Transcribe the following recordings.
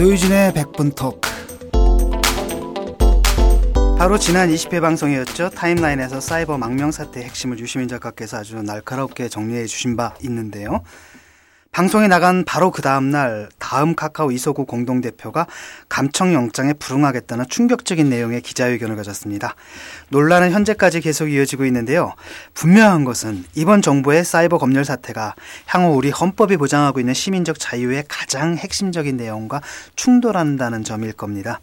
노유진의 100분 토크. 바로 지난 20회 방송이었죠. 타임라인에서 사이버 망명 사태 핵심을 유시민 작가께서 아주 날카롭게 정리해 주신 바 있는데요. 방송에 나간 바로 그 다음날 다음 카카오 이소구 공동대표가 감청영장에 불응하겠다는 충격적인 내용의 기자회견을 가졌습니다. 논란은 현재까지 계속 이어지고 있는데요. 분명한 것은 이번 정부의 사이버 검열 사태가 향후 우리 헌법이 보장하고 있는 시민적 자유의 가장 핵심적인 내용과 충돌한다는 점일 겁니다.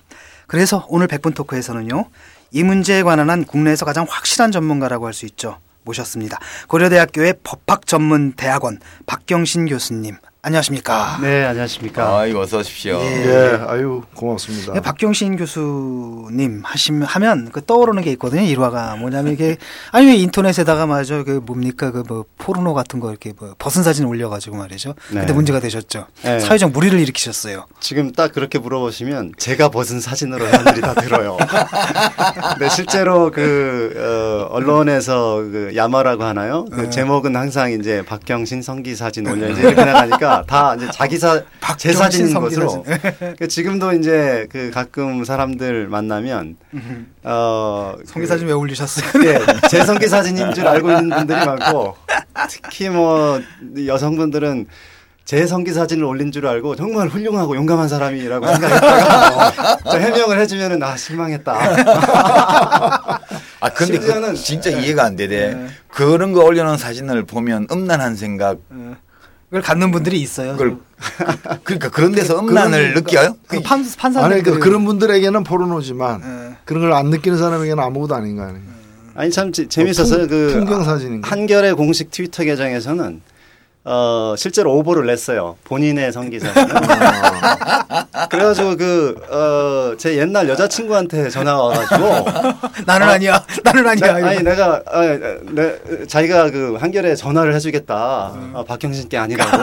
그래서 오늘 백분 토크에서는요. 이 문제에 관한 한 국내에서 가장 확실한 전문가라고 할 수 있죠. 모셨습니다. 고려대학교의 법학 전문 대학원 박경신 교수님. 안녕하십니까. 네, 안녕하십니까. 아이고, 어서 오십시오. 예. 예, 아유, 고맙습니다. 예, 박경신 교수님 하시면, 하면 그 떠오르는 게 있거든요. 일화가. 뭐냐면 이게, 아니, 왜 인터넷에다가 말이죠. 그 뭡니까. 그 뭐 포르노 같은 거 이렇게 뭐 벗은 사진 올려가지고 말이죠. 네. 그때 문제가 되셨죠. 네. 사회적 무리를 일으키셨어요. 지금 딱 그렇게 물어보시면 제가 벗은 사진으로 사람들이 다 들어요. 네, 실제로 그, 어, 언론에서 그 야마라고 하나요? 그 네. 제목은 항상 이제 박경신 성기 사진 올려 이제 이렇게 나가니까 다 이제 자기 사, 제 사진인 것으로. 그 지금도 이제 그 가끔 사람들 만나면, 어. 성기 사진 왜 올리셨어요? 네. 제 성기 사진인 줄 알고 있는 분들이 많고, 특히 뭐 여성분들은 제 성기 사진을 올린 줄 알고 정말 훌륭하고 용감한 사람이라고 생각했다가 어, 해명을 해주면은 아 실망했다. 아 근데 그 진짜 이해가 안 되대. 네. 그런 거 올려놓은 사진을 보면 음란한 생각, 네. 그걸 갖는 분들이 있어요. 그걸 그러니까 그런 데서 음란을 느껴요? 그 판, 판사 아니 그러니까 그런 분들에게는 포르노지만 네. 그런 걸 안 느끼는 사람에게는 아무것도 아닌 거 아니에요. 아니 참 재밌어서 뭐그 풍경 사진 한결의 공식 트위터 계정에서는 어, 실제로 오보를 냈어요. 본인의 성기사진은. 그래가지고 그, 어, 제 옛날 여자친구한테 전화가 와가지고. 나는 아, 아니야. 나는 아니야. 자, 아니, 내가, 아, 내, 자기가 그 한결에 전화를 해주겠다. 음. 아, 박형신께 아니라고.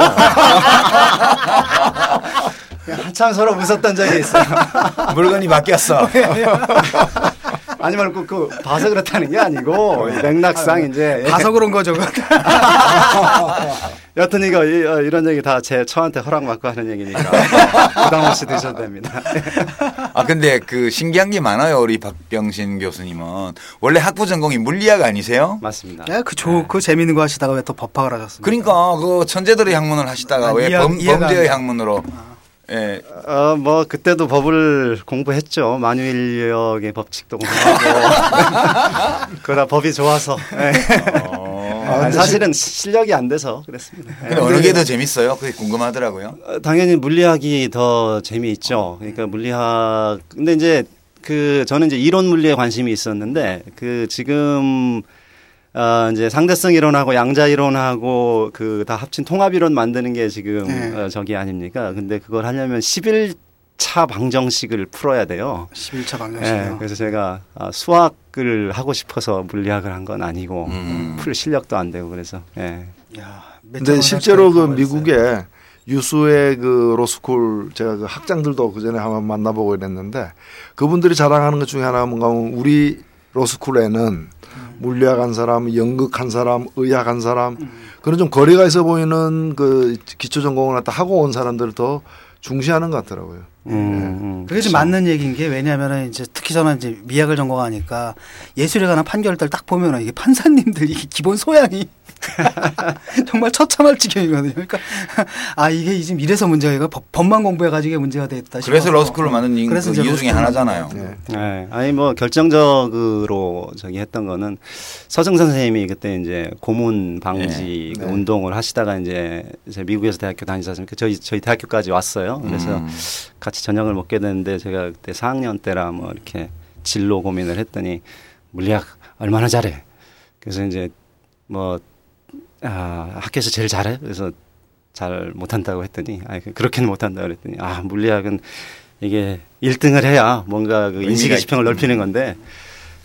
한참 서로 웃었던 적이 있어요. 물건이 바뀌었어. 아니 말고 그 봐서 그렇다는 게 아니고 맥락상 아, 이제 봐서 그런 거죠. 여튼 이거 어, 이런 얘기 다 제 처한테 허락 받고 하는 얘기니까 부담 없이 드셔도 됩니다. 아 근데 그 신기한 게 많아요 우리 박병신 교수님은 원래 학부 전공이 물리학 아니세요? 맞습니다. 네, 그, 조, 네. 그 재밌는 거 하시다가 왜 또 법학을 하셨습니까? 그러니까 그 천재들의 학문을 하시다가 아, 왜 범, 범죄의 학문으로 아. 예. 어, 뭐, 그때도 법을 공부했죠. 만유인력의 법칙도 공부하고. 그러다 법이 좋아서. 네. 어. 아, 사실은 실력이 안 돼서 그랬습니다. 근데 어느 게 더 재밌어요? 그게 궁금하더라고요. 어, 당연히 물리학이 더 재미있죠. 그러니까 물리학. 근데 이제 그 저는 이제 이론 물리에 관심이 있었는데 그 지금 어, 이제 상대성 이론하고 양자 이론하고 그 다 합친 통합 이론 만드는 게 지금 네. 어, 저기 아닙니까? 근데 그걸 하려면 11 차 방정식을 풀어야 돼요. 11차 방정식이요. 네, 그래서 제가 아, 수학을 하고 싶어서 물리학을 한 건 아니고 음. 풀 실력도 안 되고 그래서 예. 야, 근데 실제로 그 미국에 유수의 그 로스쿨 제가 그 학장들도 그 전에 한번 만나보고 이랬는데 그분들이 자랑하는 것 중에 하나가 뭔가 우리 로스쿨에는 물리학 한 사람, 연극 한 사람, 의학 한 사람 그런 좀 거리가 있어 보이는 그 기초 전공을 갖다 하고 온 사람들을 더 중시하는 것 같더라고요. 음, 음. 그게 좀 맞는 얘기인 게 왜냐하면 이제 특히 저는 이제 미학을 전공하니까 예술에 관한 판결들 딱 보면은 이게 판사님들 이 기본 소양이 정말 처참할 지경이거든요. 그러니까 아 이게 지금 이래서 문제가 이거 법만 공부해가지고 문제가 됐다. 그래서 러스쿨을 만든 그 그래서 그 이유 중에 하나잖아요. 네. 네. 아니 뭐 결정적으로 저기 했던 거는 서정 선생님이 그때 이제 고문 방지 네. 그 네. 운동을 하시다가 이제 미국에서 대학교 다니지 않습니까? 저희 저희 대학교까지 왔어요. 그래서 음. 같이 저녁을 먹게 됐는데 제가 그때 4학년 때라 뭐 이렇게 진로 고민을 했더니 물리학 얼마나 잘해. 그래서 이제 뭐 아, 학교에서 제일 잘해. 그래서 잘 못한다고 했더니 아 그렇게는 못한다 그랬더니 아 물리학은 이게 1등을 해야 뭔가 그 인식의 지평을 넓히는 건데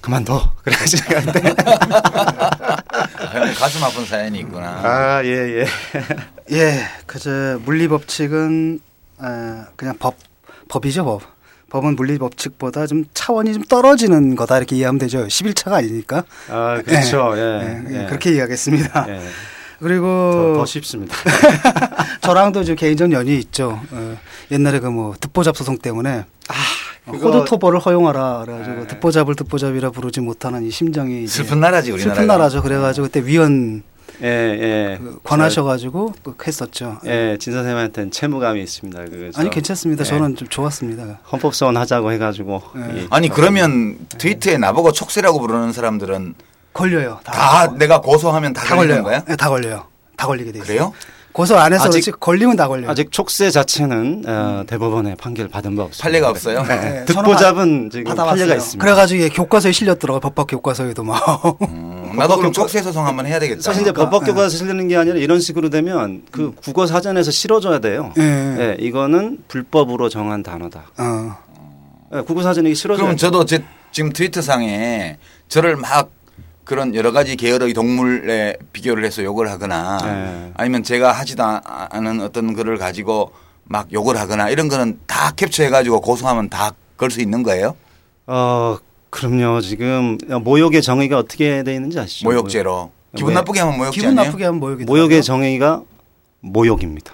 그만둬. 그래가지고 그때 가슴 아픈 사연이 있구나. 아, 예, 예. 예, 그저 물리 법칙은 어, 그냥 법 법이죠, 법. 법은 물리 법칙보다 좀 차원이 좀 떨어지는 거다 이렇게 이해하면 되죠. 11차가 아니니까. 아, 그렇죠. 예. 예. 예. 예. 그렇게 이해하겠습니다. 예. 그리고 더, 더 쉽습니다. 저랑도 좀 개인적 연이 있죠. 어, 옛날에 그 뭐 듣보잡 소송 때문에 그거- 호두토벌을 허용하라 그래가지고 듣보잡을 듣보잡이라 부르지 못하는 이 심정이 이제 슬픈 나라지 우리나라. 슬픈 나라죠. 그래가지고 그때 위원 예, 예. 그 관하셔가지고 그 했었죠. 예, 진 선생님한테는 채무감이 있습니다. 그 저- 아니 괜찮습니다. 예. 저는 좀 좋았습니다. 헌법소원 하자고 해가지고 예. 이- 아니 그러면 트위터에 나보고 촉새라고 부르는 사람들은 걸려요. 다 내가 고소하면 다, 다 걸리는 걸려요. 거야? 네, 다 걸려요. 다 걸리게 돼 있어요. 그래요? 고소 안 해서 아직- 걸리면 다 걸려요. 아직 촉새 자체는 어, 대법원에 판결 받은 바 없습니다. 판례가 없어요? 네, 듣보잡은 지금 받아봤어요. 판례가 있습니다. 그래가지고 이게 교과서에 실렸더라고요. 법학 교과서에도 막. 음, 나도 그럼 촉새 소송 한번 해야 되겠다. 사실 이제 그러니까, 법학 교과서 실리는 게 아니라 이런 식으로 되면 그 국어 사전에서 실어줘야 돼요. 예. 예, 이거는 불법으로 정한 단어다. 어. 예, 국어 사전에 실어줘야 그럼. 저도 제, 지금 트위터 상에 저를 막 그런 여러 가지 계열의 동물에 비교를 해서 욕을 하거나 네. 아니면 제가 하지도 아- 않은 어떤 글을 가지고 막 욕을 하거나 이런 거는 다 캡처해 가지고 고소하면 다 걸 수 있는 거예요? 어, 그럼요. 지금 모욕의 정의가 어떻게 돼 있는지 아시죠? 모욕죄로. 기분 왜? 나쁘게 하면 모욕죄 기분 아니에요? 나쁘게 하면 모욕이. 모욕의 정의가 모욕입니다.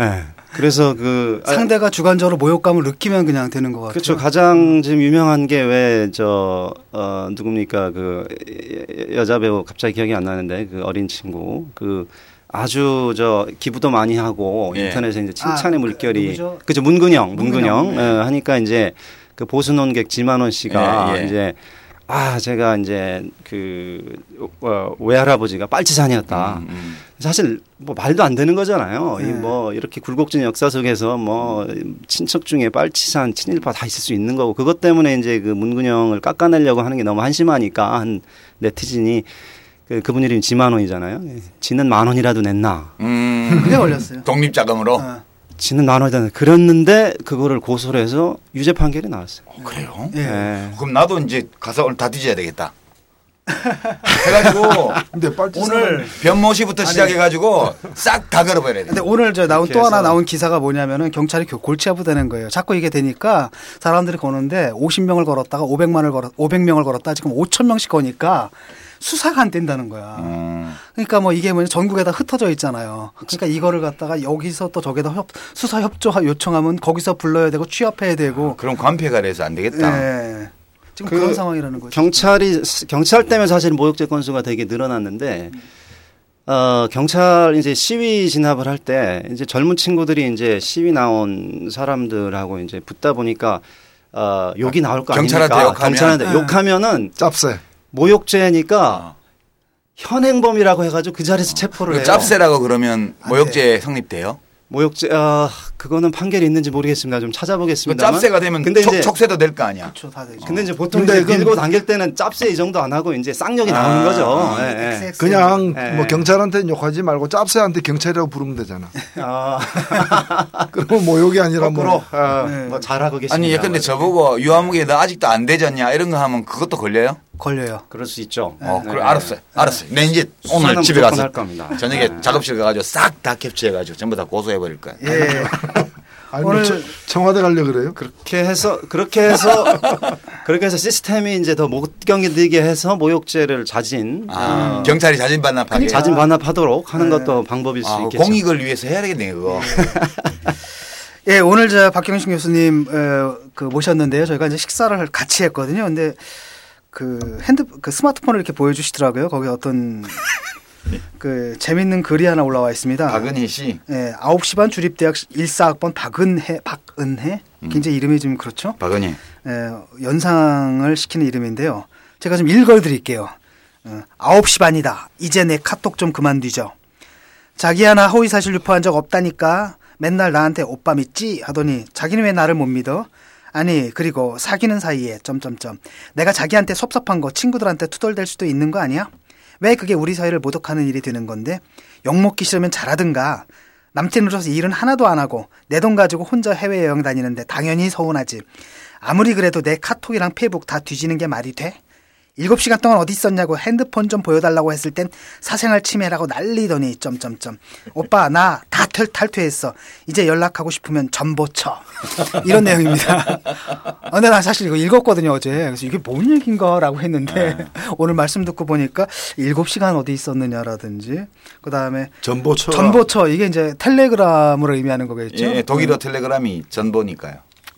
예. 그래서 그 아, 상대가 주관적으로 모욕감을 느끼면 그냥 되는 것 같아요. 그렇죠. 가장 지금 유명한 게 왜 저 어, 누굽니까 그 여- 여자 배우 갑자기 기억이 안 나는데 그 어린 친구 그 아주 저 기부도 많이 하고 예. 인터넷에 이제 칭찬의 아, 그 물결이 누구죠? 그죠 문근영 문근영 문근영, 예, 하니까 이제 그 보수 논객 지만원 씨가 예, 예. 이제 아 제가 이제 그 어, 외할아버지가 빨치산이었다. 음, 음. 사실 뭐 말도 안 되는 거잖아요. 네. 이뭐 이렇게 굴곡진 역사 속에서 뭐 친척 중에 빨치산 친일파 다 있을 수 있는 거고 그것 때문에 이제 그 문근영을 깎아내려고 하는 게 너무 한심하니까 한 네티즌이 그 그분 이름이 지만 원이잖아요. 예. 지는 만 원이라도 냈나. 음. 그게 걸렸어요. 독립 자금으로. 어. 지는 만 원이라도 냈나. 그랬는데 그거를 고소를 해서 유죄 판결이 나왔어요. 어, 그래요? 예. 예. 그럼 나도 이제 가서 오늘 다 뒤져야 되겠다. 해가지고 근데 빨리 오늘 변모시부터 시작해가지고 싹 다 걸어버려야 돼. 근데 오늘 저 나온 또 하나. 나온 기사가 뭐냐면은 경찰이 교- 골치 아프다는 거예요. 자꾸 이게 되니까 사람들이 거는데 50명을 걸었다가 500만을 걸었 500명을 걸었다 지금 5천 명씩 거니까 수사가 안 된다는 거야. 음. 그러니까 뭐 이게 뭐냐 전국에 다 흩어져 있잖아요. 그러니까 이거를 갖다가 여기서 또 저기다 협, 수사 협조 요청하면 거기서 불러야 되고 취합해야 되고. 그럼 관폐가 돼서 안 되겠다. 예. 지금 그 그, 런 상황이라는 거죠. 경찰이 경찰 때문에 사실 모욕죄 건수가 되게 늘어났는데 어 경찰 이제 시위 진압을 할 때 이제 젊은 친구들이 이제 시위 나온 사람들하고 이제 붙다 보니까 어 욕이 나올 거 경찰한테 아닙니까? 욕하면? 경찰한테 네. 욕하면은 짭새. 모욕죄니까 어. 현행범이라고 해가지고 그 자리에서 체포를 그 해요. 짭새라고 그러면 안 모욕죄 성립돼요? 모욕죄 아 그거는 판결이 있는지 모르겠습니다. 좀그 찾아보겠습니다. 짭새가 되면 근데 촉, 이제 촉새도 될 거 아니야. 그렇죠. 다 되죠. 근데 이제 보통 근데 이제 밀고 당길 때는 짭새 이 정도 안 하고 이제 쌍욕이 아. 나오는 거죠. 예, 예. XX. 그냥 예. 뭐 경찰한테 욕하지 말고 짭새한테 경찰이라고 부르면 되잖아. 아, 그러면 모욕이 아니라 거꾸로 뭐. 아, 네. 뭐 잘하고 계십니다. 아니, 근데 저보고 유아무개 너 아직도 안 되졌냐 이런 거 하면 그것도 걸려요? 걸려요. 그럴 수 있죠. 어, 네. 그래 알았어요. 알았어요. 내 이제 오늘 집에 가서 할 겁니다. 저녁에 네. 작업실 가가지고 싹 다 캡처해가지고 전부 다 고소해 버릴 거야. 예. 아니 오늘- 뭐 청- 청와대 가려 그래요? 그렇게 해서 그렇게 해서 그렇게 해서 시스템이 이제 더 못 견디게 해서 모욕죄를 자진 아, 어, 경찰이 자진 반납하게. 자진 반납하도록 하는 네. 것도 방법일 수 아, 있겠죠. 공익을 위해서 해야 되겠네 그거. 예, 오늘 저 박경신 교수님 어, 그 모셨는데요. 저희가 이제 식사를 같이 했거든요. 근데 그 핸드 그 스마트폰을 이렇게 보여주시더라고요. 거기 어떤 그 재밌는 글이 하나 올라와 있습니다. 박은희 씨. 예, 9시 반 주립대학 14학번 박은혜 박은혜 굉장히 이름이 좀 그렇죠. 박은희. 예, 연상을 시키는 이름인데요. 제가 좀 읽어 드릴게요. 어, 9시 반이다. 이제 내 카톡 좀 그만 뒤져. 자기야 나 허위사실 유포한 적 없다니까. 맨날 나한테 오빠 믿지? 하더니 자기는 왜 나를 못 믿어? 아니 그리고 사귀는 사이에 점점점 내가 자기한테 섭섭한 거 친구들한테 투덜댈 수도 있는 거 아니야? 왜 그게 우리 사이를 모독하는 일이 되는 건데 욕먹기 싫으면 잘하든가 남친으로서 일은 하나도 안 하고 내 돈 가지고 혼자 해외여행 다니는데 당연히 서운하지 아무리 그래도 내 카톡이랑 페이북 다 뒤지는 게 말이 돼? 7시간 동안 어디 있었냐고 핸드폰 좀 보여달라고 했을 땐 사생활 침해라고 난리더니 점점점. 오빠 나 다 탈퇴했어. 이제 연락하고 싶으면 전보 쳐. 이런 내용입니다. 아, 근데 난 사실 이거 읽었거든요 어제. 그래서 이게 뭔 얘기인가라고 했는데 네. 오늘 말씀 듣고 보니까 7시간 어디 있었느냐라든지 그 다음에 전보처 전보처 이게 이제 텔레그램으로 의미하는 거겠죠? 예, 독일어 텔레그램이 전보니까요.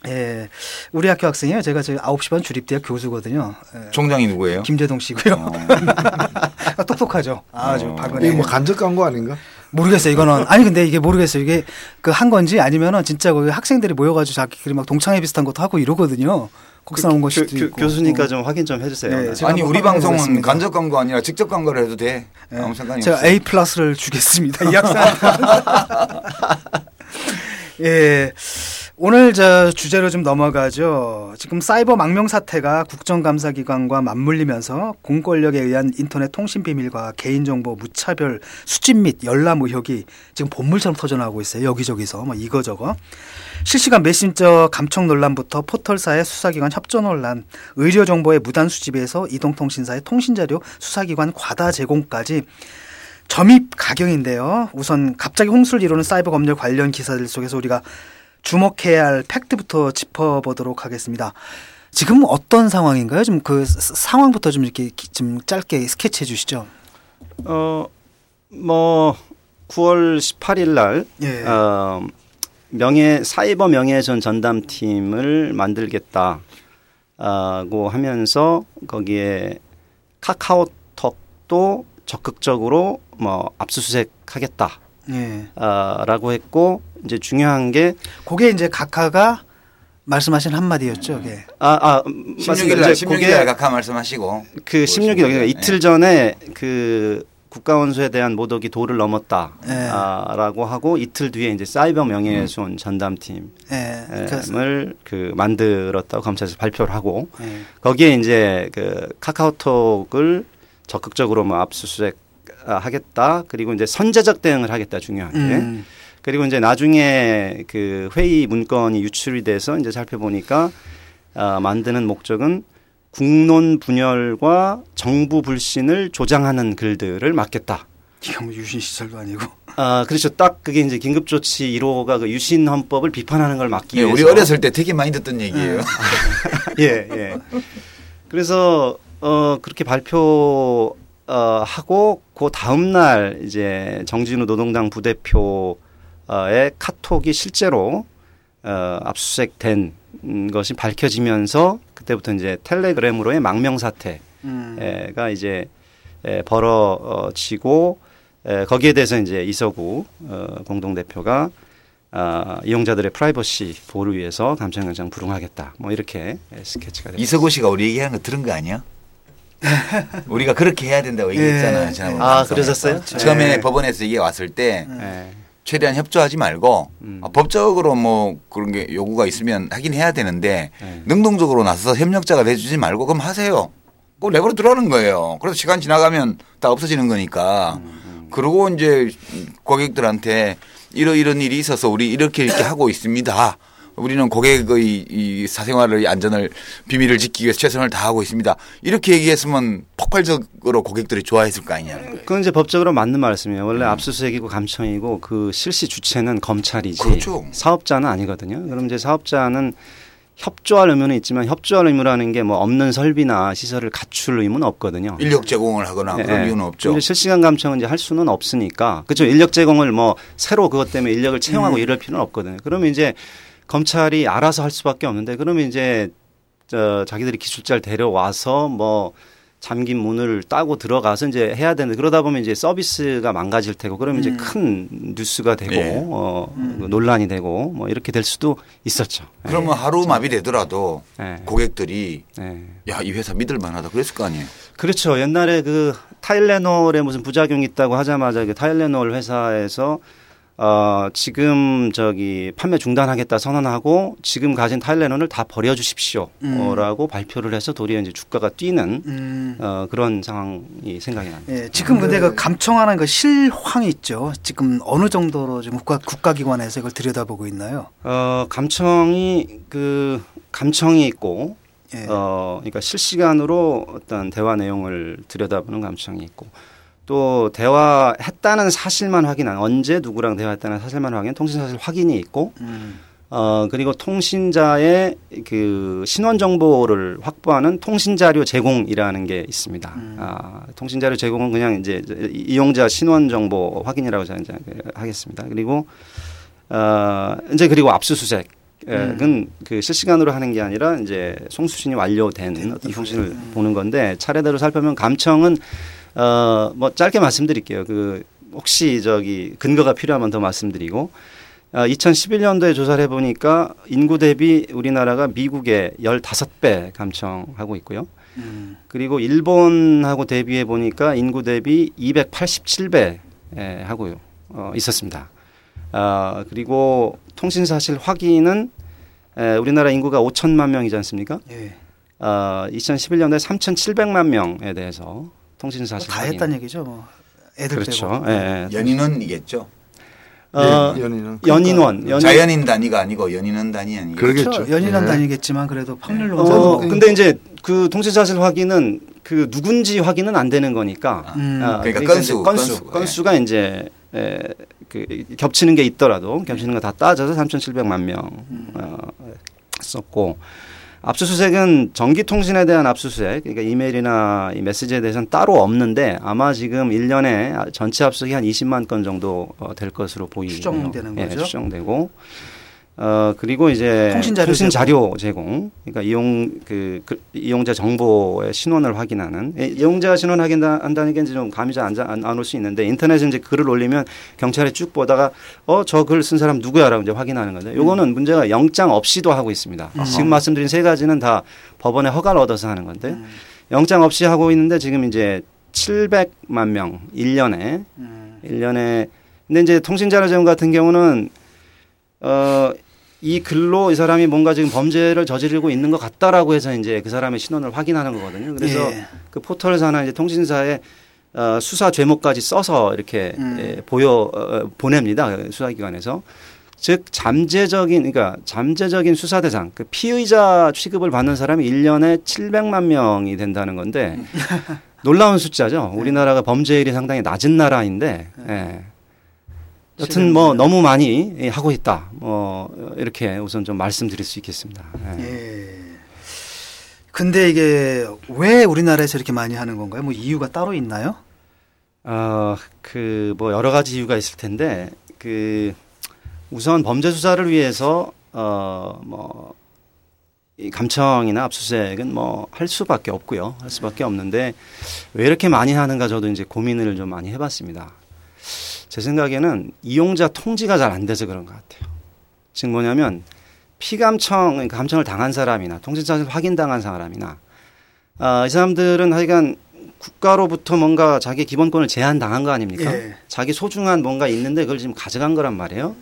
예. 우리 학교 학생이에요. 제가 지금 9시 반 주립대학 교수거든요. 예. 총장이 누구예요? 김재동 씨고요. 어. 아, 똑똑하죠. 아주 어. 박은혜. 이게 뭐 간접 광고 아닌가? 모르겠어요. 이거는 아니 근데 이게 모르겠어요. 이게 그 한 건지 아니면은 진짜 거기 학생들이 모여가지고 자기들이 막 동창회 비슷한 것도 하고 이러거든요. 거기서 나온 것일 수도 교, 있고. 교수니까 어. 좀 확인 좀 해주세요. 네, 네. 아니 우리 방송은 보겠습니다. 간접 광고 아니라 직접 광고를 해도 돼. 예. 아무 상관이 제가 없어요. A 플러스를 주겠습니다. 이 학생. 예. 오늘 저 주제로 좀 넘어가죠. 지금 사이버 망명 사태가 국정감사기관과 맞물리면서 공권력에 의한 인터넷 통신 비밀과 개인정보 무차별 수집 및 열람 의혹이 지금 본물처럼 터져나오고 있어요. 여기저기서 뭐 이거저거. 실시간 메신저 감청 논란부터 포털사의 수사기관 협조 논란, 의료 정보의 무단 수집에서 이동통신사의 통신자료 수사기관 과다 제공까지 점입 가경인데요. 우선 갑자기 홍수를 이루는 사이버 검열 관련 기사들 속에서 우리가 주목해야 할 팩트부터 짚어보도록 하겠습니다. 지금 어떤 상황인가요? 좀 그 상황부터 좀 이렇게 기- 좀 짧게 스케치해 주시죠. 어, 뭐 9월 18일 날 예. 어, 명예 사이버 명예훼손 전담팀을 만들겠다고 하면서 거기에 카카오톡도 적극적으로 뭐 압수수색 하겠다라고 예. 했고 이제 중요한 게 그게 이제 각하가 말씀하신 한마디였죠. 예. 아, 아, 음, 16일 맞습니다. 날 이제 16일 그게 날 각하 말씀하시고 그 16일 네. 그러니까 이틀 전에 그 국가원수에 대한 모독이 도를 넘었다라고 네. 하고 이틀 뒤에 이제 사이버 명예훼손 전담팀을 예. 그 만들었다고 검찰에서 발표를 하고 예. 거기에 이제 그 카카오톡을 적극적으로 뭐 압수수색 아, 하겠다 그리고 이제 선제적 대응을 하겠다 중요한 게 음. 그리고 이제 나중에 그 회의 문건이 유출이 돼서 이제 살펴보니까 아, 만드는 목적은 국론 분열과 정부 불신을 조장하는 글들을 막겠다. 이거 뭐 유신 시절도 아니고. 아, 그렇죠. 딱 그게 이제 긴급조치 1호가 그 유신 헌법을 비판하는 걸 막기 예, 위해서. 우리 어렸을 때 되게 많이 듣던 얘기예요. 예, 예. 그래서 어 그렇게 발표 어 하고 그 다음 날 이제 정진우 노동당 부대표의 카톡이 실제로 어 압수수색된 것이 밝혀지면서 그때부터 이제 텔레그램으로의 망명 사태가 음. 이제 에, 벌어지고 에, 거기에 대해서 이제 이서구 어, 공동 대표가 아, 이용자들의 프라이버시 보호를 위해서 감청영장 불응하겠다. 뭐 이렇게 스케치가 됩니다. 이서구 씨가 우리 얘기하는 거 들은 거 아니야? 우리가 그렇게 해야 된다고 얘기했잖아요. 예. 지난번 아. 그러셨어요? 처음에 네. 법원에서 이게 왔을 때 예. 최대한 협조하지 말고 음. 아, 법적으로 뭐 그런 게 요구가 있으면 하긴 해야 되는데 네. 능동적으로 나서서 협력자가 돼주지 말고 그럼 하세요. 그걸 내버려 두라는 거예요. 그래서 시간 지나가면 다 없어지는 거니까. 음, 그리고 이제 고객들한테 이러 이런 일이 있어서 우리 이렇게 이렇게 하고 있습니다. 우리는 고객의 이 사생활의 안전을 비밀을 지키기 위해서 최선을 다하고 있습니다. 이렇게 얘기했으면 폭발적으로 고객들이 좋아했을 거 아니냐. 그건 이제 법적으로 맞는 말씀이에요. 원래 압수수색이고 감청이고 그 실시 주체는 검찰이지 그렇죠. 사업자는 아니거든요. 그럼 이제 사업자는 협조할 의무는 있지만 협조할 의무라는 게 뭐 없는 설비나 시설을 갖출 의무는 없거든요. 인력 제공을 하거나 예, 그런 예. 이유는 없죠. 실시간 감청은 이제 할 수는 없으니까 그렇죠. 인력 제공을 뭐 새로 그것 때문에 인력을 채용하고 이럴 필요는 없거든요. 그러면 이제 검찰이 알아서 할 수밖에 없는데 그러면 이제 저 자기들이 기술자를 데려와서 뭐 잠긴 문을 따고 들어가서 이제 해야 되는데 그러다 보면 이제 서비스가 망가질 테고 그러면 이제 큰 뉴스가 되고 예. 어 논란이 되고 뭐 이렇게 될 수도 있었죠. 예. 그러면 하루 마비되더라도 예. 고객들이 예. 야이 회사 믿을 만하다 그랬을 거 아니에요. 그렇죠. 옛날에 그 타일레놀에 무슨 부작용이 있다고 하자마자 그 타일레놀 회사에서 어 지금 저기 판매 중단하겠다 선언하고 지금 가진 타일레놀을 다 버려주십시오라고 발표를 해서 도리어 이제 주가가 뛰는 음. 어 그런 상황이 생각이 납니다. 예, 지금 근데 그 감청하는 그 실황이 있죠. 지금 어느 정도로 지금 국가 국가기관에서 이걸 들여다보고 있나요? 어 감청이 그 감청이 있고 예. 어, 그러니까 실시간으로 어떤 대화 내용을 들여다보는 감청이 있고 또 대화했다는 사실만 확인한 언제 누구랑 대화했다는 사실만 확인 통신 사실 확인이 있고 음. 어 그리고 통신자의 그 신원 정보를 확보하는 통신 자료 제공이라는 게 있습니다. 음. 아 통신 자료 제공은 그냥 이제 이용자 신원 정보 확인이라고 저는 이제 하겠습니다. 그리고 어 이제 그리고 압수수색. 은 음. 그 실시간으로 하는 게 아니라 이제 송수신이 완료된 어떤 통신을 음. 보는 건데 차례대로 살펴보면 감청은 어 뭐 짧게 말씀드릴게요. 그 혹시 저기 근거가 필요하면 더 말씀드리고 어, 2011년도에 조사를 해보니까 인구 대비 우리나라가 미국의 15배 감청하고 있고요. 음. 그리고 일본하고 대비해 보니까 인구 대비 287배 에, 하고요. 어, 있었습니다. 아, 그리고 통신 사실 확인은 에, 우리나라 인구가 5천만 명이지 않습니까? 예. 어, 2011년도에 3,700만 명에 대해서 통신 사실 다. 했다는 얘기죠. 뭐. 애들 그렇죠. 빼고. 예, 예. 연인원이겠죠. 어, 네, 연인원, 연인 자연인 단위가 아니고 연인원 단위 아니겠죠. 그렇죠. 연인은 예. 다니겠지만 그래도 확률로 어, 근데 이제 그 통신 사실 확인은 그 누군지 확인은 안 되는 거니까. 음. 아, 그러니까 건수, 이제 건수, 건수. 건수가 이제 에, 그 겹치는 게 있더라도 겹치는 거 다 따져서 3,700만 명 어, 썼고 압수수색은 전기통신에 대한 압수수색, 그러니까 이메일이나 이 메시지에 대해서는 따로 없는데 아마 지금 1년에 전체 압수수색이 한 20만 건 정도 어, 될 것으로 보이고요. 추정되는 예, 거죠? 추정되고 어 그리고 이제 통신 자료 통신 자료 제공, 그러니까 이용 그, 그 이용자 정보의 신원을 확인하는. 예, 이용자 신원 확인한다는 게 이제 좀 감이 잘안올 수 있는데 인터넷에 이제 글을 올리면 경찰이 쭉 보다가 어 저 글 쓴 사람 누구야라고 이제 확인하는 건데 요거는 문제가 영장 없이도 하고 있습니다. 지금 말씀드린 세 가지는 다 법원의 허가를 얻어서 하는 건데 음. 영장 없이 하고 있는데 지금 이제 700만 명 1년에. 음. 1년에. 근데 이제 통신 자료 제공 같은 경우는 어, 이 글로 이 사람이 뭔가 지금 범죄를 저지르고 있는 것 같다라고 해서 이제 그 사람의 신원을 확인하는 거거든요. 그래서 예. 그 포털사나 이제 통신사에 어, 수사 죄목까지 써서 이렇게 음. 예, 보여 어, 보냅니다. 수사기관에서. 즉 잠재적인 그러니까 잠재적인 수사 대상 그 피의자 취급을 받는 사람이 1년에 700만 명이 된다는 건데 놀라운 숫자죠. 우리나라가 범죄율이 상당히 낮은 나라인데 예. 여튼 뭐 너무 많이 하고 있다. 뭐 이렇게 우선 좀 말씀드릴 수 있겠습니다. 예. 예. 근데 이게 왜 우리나라에서 이렇게 많이 하는 건가요? 뭐 이유가 따로 있나요? 어, 그, 뭐, 여러 가지 이유가 있을 텐데, 그, 우선 범죄 수사를 위해서, 어, 뭐, 이 감청이나 압수수색은 뭐, 할 수밖에 없고요. 할 수밖에 없는데, 왜 이렇게 많이 하는가 저도 이제 고민을 좀 많이 해봤습니다. 제 생각에는 이용자 통지가 잘 안 돼서 그런 것 같아요. 즉 뭐냐면, 피감청, 그러니까 감청을 당한 사람이나 통신사실 확인당한 사람이나, 아, 이 사람들은 하여간 국가로부터 뭔가 자기 기본권을 제한당한 거 아닙니까? 예. 자기 소중한 뭔가 있는데 그걸 지금 가져간 거란 말이에요.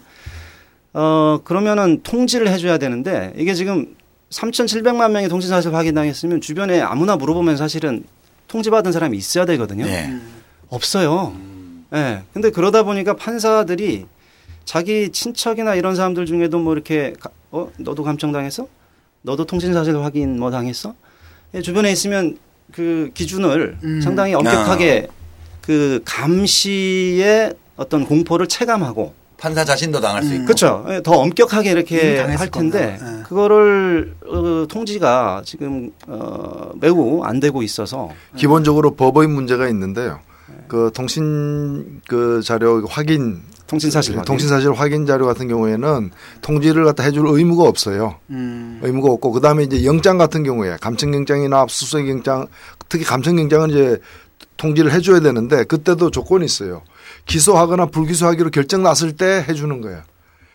어, 그러면은 통지를 해줘야 되는데 이게 지금 3,700만 명이 통신사실 확인당했으면 주변에 아무나 물어보면 사실은 통지받은 사람이 있어야 되거든요. 네. 없어요. 예. 네. 근데 그러다 보니까 판사들이 자기 친척이나 이런 사람들 중에도 뭐 이렇게 가- 어 너도 감청당했어? 너도 통신사실 확인 뭐 당했어? 예, 주변에 있으면 그 기준을 음. 상당히 엄격하게 그 감시의 어떤 공포를 체감하고 판사 자신도 당할 수 음. 있고. 그렇죠. 예, 더 엄격하게 이렇게 할 텐데. 예. 그거를 어, 통지가 지금 어, 매우 안 되고 있어서 기본적으로 법의 문제가 있는데요. 그 통신 그 자료 확인 통신 사실 확인. 통신 사실 확인 자료 같은 경우에는 통지를 갖다 해줄 의무가 없어요. 음. 의무가 없고 그 다음에 이제 영장 같은 경우에 감청영장이나 압수수색 영장 특히 감청영장은 이제 통지를 해줘야 되는데 그때도 조건이 있어요. 기소하거나 불기소하기로 결정 났을 때 해주는 거예요.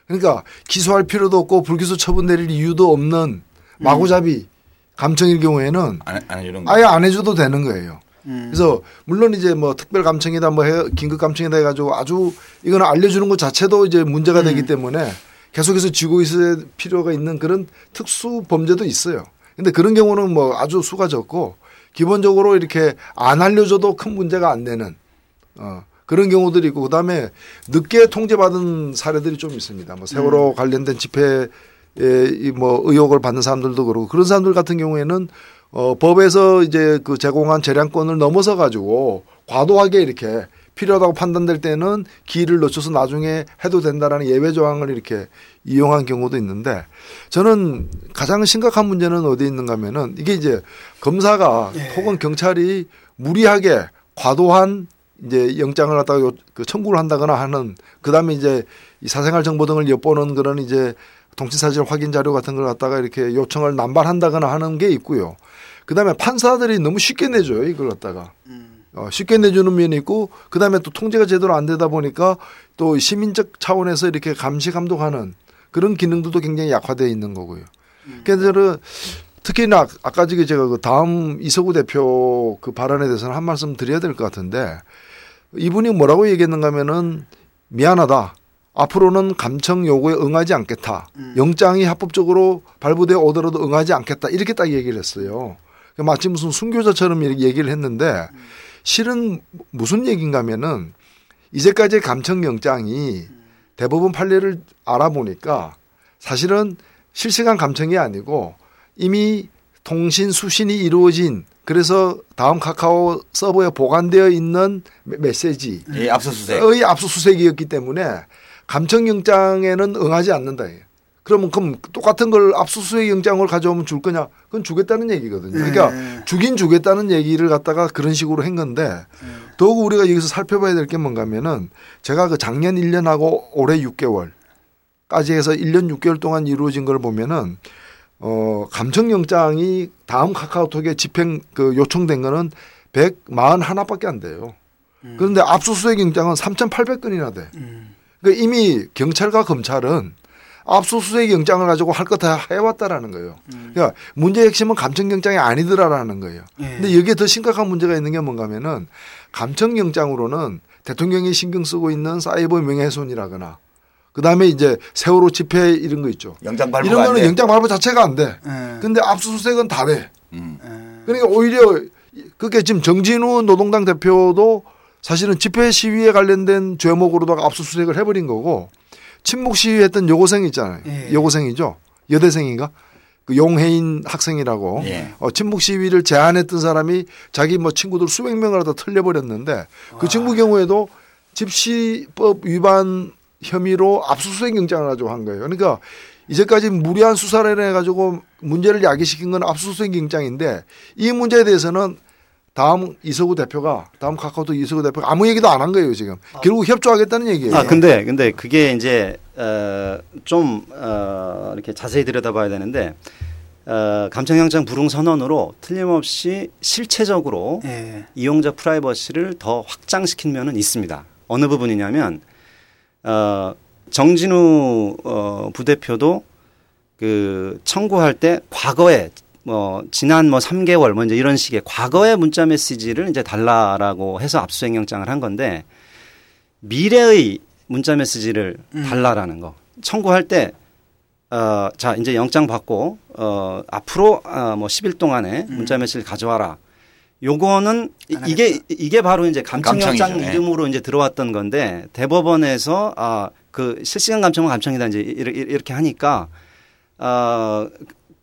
그러니까 기소할 필요도 없고 불기소 처분 내릴 이유도 없는 마구잡이 감청일 경우에는 안, 안. 아예 안 해줘도 되는 거예요. 음. 그래서 물론 이제 뭐 특별 감청이다 뭐 해- 긴급 감청이다 해가지고 아주 이거는 알려주는 것 자체도 이제 문제가 되기 때문에 계속해서 쥐고 있을 필요가 있는 그런 특수 범죄도 있어요. 근데 그런 경우는 뭐 아주 수가 적고 기본적으로 이렇게 안 알려줘도 큰 문제가 안 되는 어 그런 경우들이 있고 그다음에 늦게 통제받은 사례들이 좀 있습니다. 뭐 세월호 관련된 집회 예, 이뭐 의혹을 받는 사람들도 그렇고 그런 사람들 같은 경우에는 어 법에서 이제 그 제공한 재량권을 넘어서 가지고 과도하게 이렇게 필요하다고 판단될 때는 기일을 늦춰서 나중에 해도 된다라는 예외 조항을 이렇게 이용한 경우도 있는데 저는 가장 심각한 문제는 어디 있는가 하면은 이게 이제 검사가 예. 혹은 경찰이 무리하게 과도한 이제 영장을 갖다가 요- 그 청구를 한다거나 하는 그다음에 이제 이 사생활 정보 등을 엿보는 그런 이제 통치사실 확인 자료 같은 걸 갖다가 이렇게 요청을 남발한다거나 하는 게 있고요. 그다음에 판사들이 너무 쉽게 내줘요 이걸 갖다가 어, 쉽게 내주는 면이 있고 그다음에 또 통제가 제대로 안 되다 보니까 또 시민적 차원에서 이렇게 감시 감독하는 그런 기능들도 굉장히 약화되어 있는 거고요. 그래서 저는 특히나 아까 제가 그 다음 이석우 대표 그 발언에 대해서는 한 말씀 드려야 될 것 같은데 이분이 뭐라고 얘기했는가 하면은 미안하다. 앞으로는 감청 요구에 응하지 않겠다. 영장이 합법적으로 발부되어 오더라도 응하지 않겠다. 이렇게 딱 얘기를 했어요. 그러니까 마치 무슨 순교자처럼 이렇게 얘기를 했는데 실은 무슨 얘기인가 하면은 이제까지 감청 영장이 대법원 판례를 알아보니까 사실은 실시간 감청이 아니고 이미 통신 수신이 이루어진 그래서 다음 카카오 서버에 보관되어 있는 메- 메시지 이 압수수색. 의 압수수색이었기 때문에 감청영장에는 응하지 않는다. 그러면 그럼 똑같은 걸 압수수색 영장을 가져오면 줄 거냐? 그건 주겠다는 얘기거든요. 그러니까 네. 주긴 주겠다는 얘기를 갖다가 그런 식으로 한 건데 더욱 우리가 여기서 살펴봐야 될 게 뭔가 하면은 제가 그 작년 1년하고 올해 6개월까지 해서 1년 6개월 동안 이루어진 걸 보면은 어, 감청영장이 다음 카카오톡에 집행 그 요청된 거는 141밖에 안 돼요. 그런데 압수수색 영장은 3,800건이나 돼. 그러니까 이미 경찰과 검찰은 압수수색 영장을 가지고 할 거 다 해왔다라는 거예요. 그러니까 문제의 핵심은 감청영장이 아니더라라는 거예요. 예. 근데 여기에 더 심각한 문제가 있는 게 뭔가 하면은 감청영장으로는 대통령이 신경 쓰고 있는 사이버 명예훼손이라거나 그 다음에 이제 세월호 집회 이런 거 있죠. 영장 발부가 이런 안 거는 돼. 영장 발부 자체가 안 돼. 예. 근데 압수수색은 다 돼. 음. 그러니까 오히려 그게 지금 정진우 노동당 대표도 사실은 집회 시위에 관련된 죄목으로다가 압수수색을 해버린 거고 친목 시위했던 여고생 있잖아요. 예. 여고생이죠. 여대생인가? 그 용해인 학생이라고 예. 어, 친목 시위를 제안했던 사람이 자기 뭐 친구들 수백 명을 다 털려버렸는데 그 친구 경우에도 집시법 위반 혐의로 압수수색 영장을 가지고 한 거예요. 그러니까 이제까지 무리한 수사를 해가지고 문제를 야기시킨 건 압수수색 영장인데 이 문제에 대해서는 다음 이석우 대표가 다음 카카오톡 이석우 대표가 아무 얘기도 안 한 거예요 지금 결국 협조하겠다는 얘기예요. 아 근데 근데 그게 이제 어 좀 어, 이렇게 자세히 들여다봐야 되는데 어, 감청영장 불응 선언으로 틀림없이 실체적으로 예. 이용자 프라이버시를 더 확장시킨 면은 있습니다. 어느 부분이냐면 어, 정진우 어, 부대표도 그 청구할 때 과거에 뭐 지난 뭐 3개월 뭐 이제 이런 식의 과거의 문자 메시지를 이제 달라라고 해서 압수수색 영장을 한 건데 미래의 문자 메시지를 달라라는 거 청구할 때 어, 자, 이제 영장 받고, 어, 앞으로, 어, 뭐, 10일 동안에 문자 메시지를 가져와라. 요거는 이- 이게, 이게 바로 이제 감청영장. 예. 이름으로 이제 들어왔던 건데, 대법원에서, 아, 그 실시간 감청은 감청이다 이제 이렇게 하니까, 어,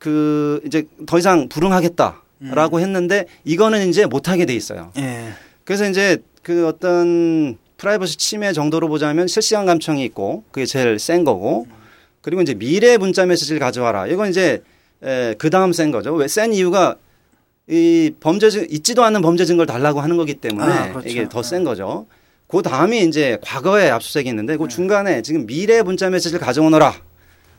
그, 이제 더 이상 불응하겠다라고 했는데, 이거는 이제 못하게 돼 있어요. 예. 그래서 이제 그 어떤 프라이버시 침해 정도로 보자면 실시간 감청이 있고 그게 제일 센 거고 그리고 이제 미래 문자 메시지를 가져와라. 이건 이제 에, 그 다음 센 거죠. 왜 센 이유가 이 범죄 증 있지도 않은 범죄 증거를 달라고 하는 거기 때문에 아, 그렇죠. 이게 더 센 거죠. 그 다음이 이제 과거에 압수수색이 있는데 그 중간에 지금 미래 문자 메시지를 가져오너라.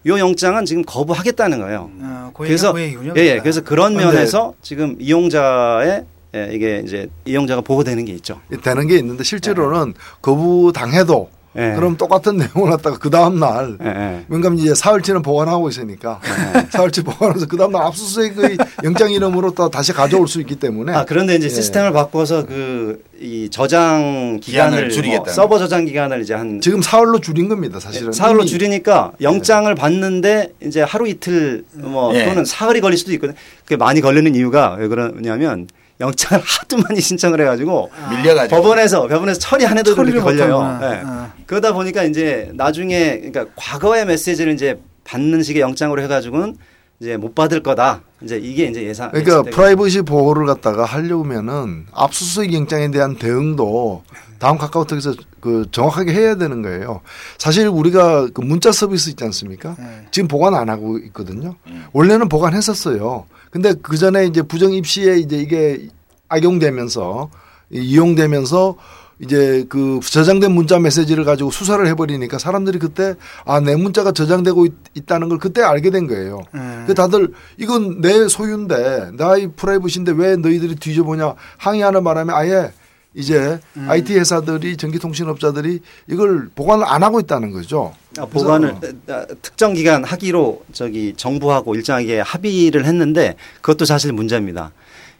요 영장은 지금 거부하겠다는 거예요. 어, 그 그래서 그. 예, 예. 그래서 그런 근데- 면에서 지금 이용자의 예, 이게 이제 이용자가 보호되는 게 있죠. 되는 게 있는데 실제로는 거부 당해도 예. 그럼 똑같은 내용을 갖다가 그 다음 날 예, 예. 왜냐면 이제 사흘치는 보관하고 있으니까 사흘치 보관해서 그 다음날 압수수색의 영장 이름으로 또 다시 가져올 수 있기 때문에 아 그런데 이제 예. 시스템을 바꿔서 그 이 저장 기간을 기간을 뭐 서버 저장 기간을 이제 한 지금 사흘로 줄인 겁니다 사실은 사흘로 이미 줄이니까 영장을 받는데 이제 하루 이틀 뭐 예. 또는 사흘이 걸릴 수도 있거든. 그게 많이 걸리는 이유가 왜 그러냐면 영장을 하도 많이 신청을 해가지고 밀려가지고. 법원에서 법원에서 처리 안 해도 이렇게 걸려요. 예. 어. 그러다 보니까 이제 나중에 그러니까 과거의 메시지를 이제 받는 식의 영장으로 해가지고는 이제 못 받을 거다. 이제 이게 이제 예상. 그러니까 프라이버시 보호를 갖다가 하려면은 압수수색 영장에 대한 대응도 다음 카카오톡에서 그 정확하게 해야 되는 거예요. 사실 우리가 그 문자 서비스 있지 않습니까? 네. 지금 보관 안 하고 있거든요. 원래는 보관했었어요. 근데 그 전에 이제 부정 입시에 이제 이게 악용되면서 이- 이용되면서 이제 그 저장된 문자 메시지를 가지고 수사를 해버리니까 사람들이 그때 아 내 문자가 저장되고 있, 다는걸 그때 알게 된 거예요. 음. 그 다들 이건 내 소유인데 나의 프라이버시인데 왜 너희들이 뒤져보냐 항의하는 바람에 아예 이제 음. IT 회사들이 전기통신업자들이 이걸 보관을 안 하고 있다는 거죠. 아, 보관을 아, 특정 기간 하기로 저기 정부하고 일정하게 합의를 했는데 그것도 사실 문제입니다.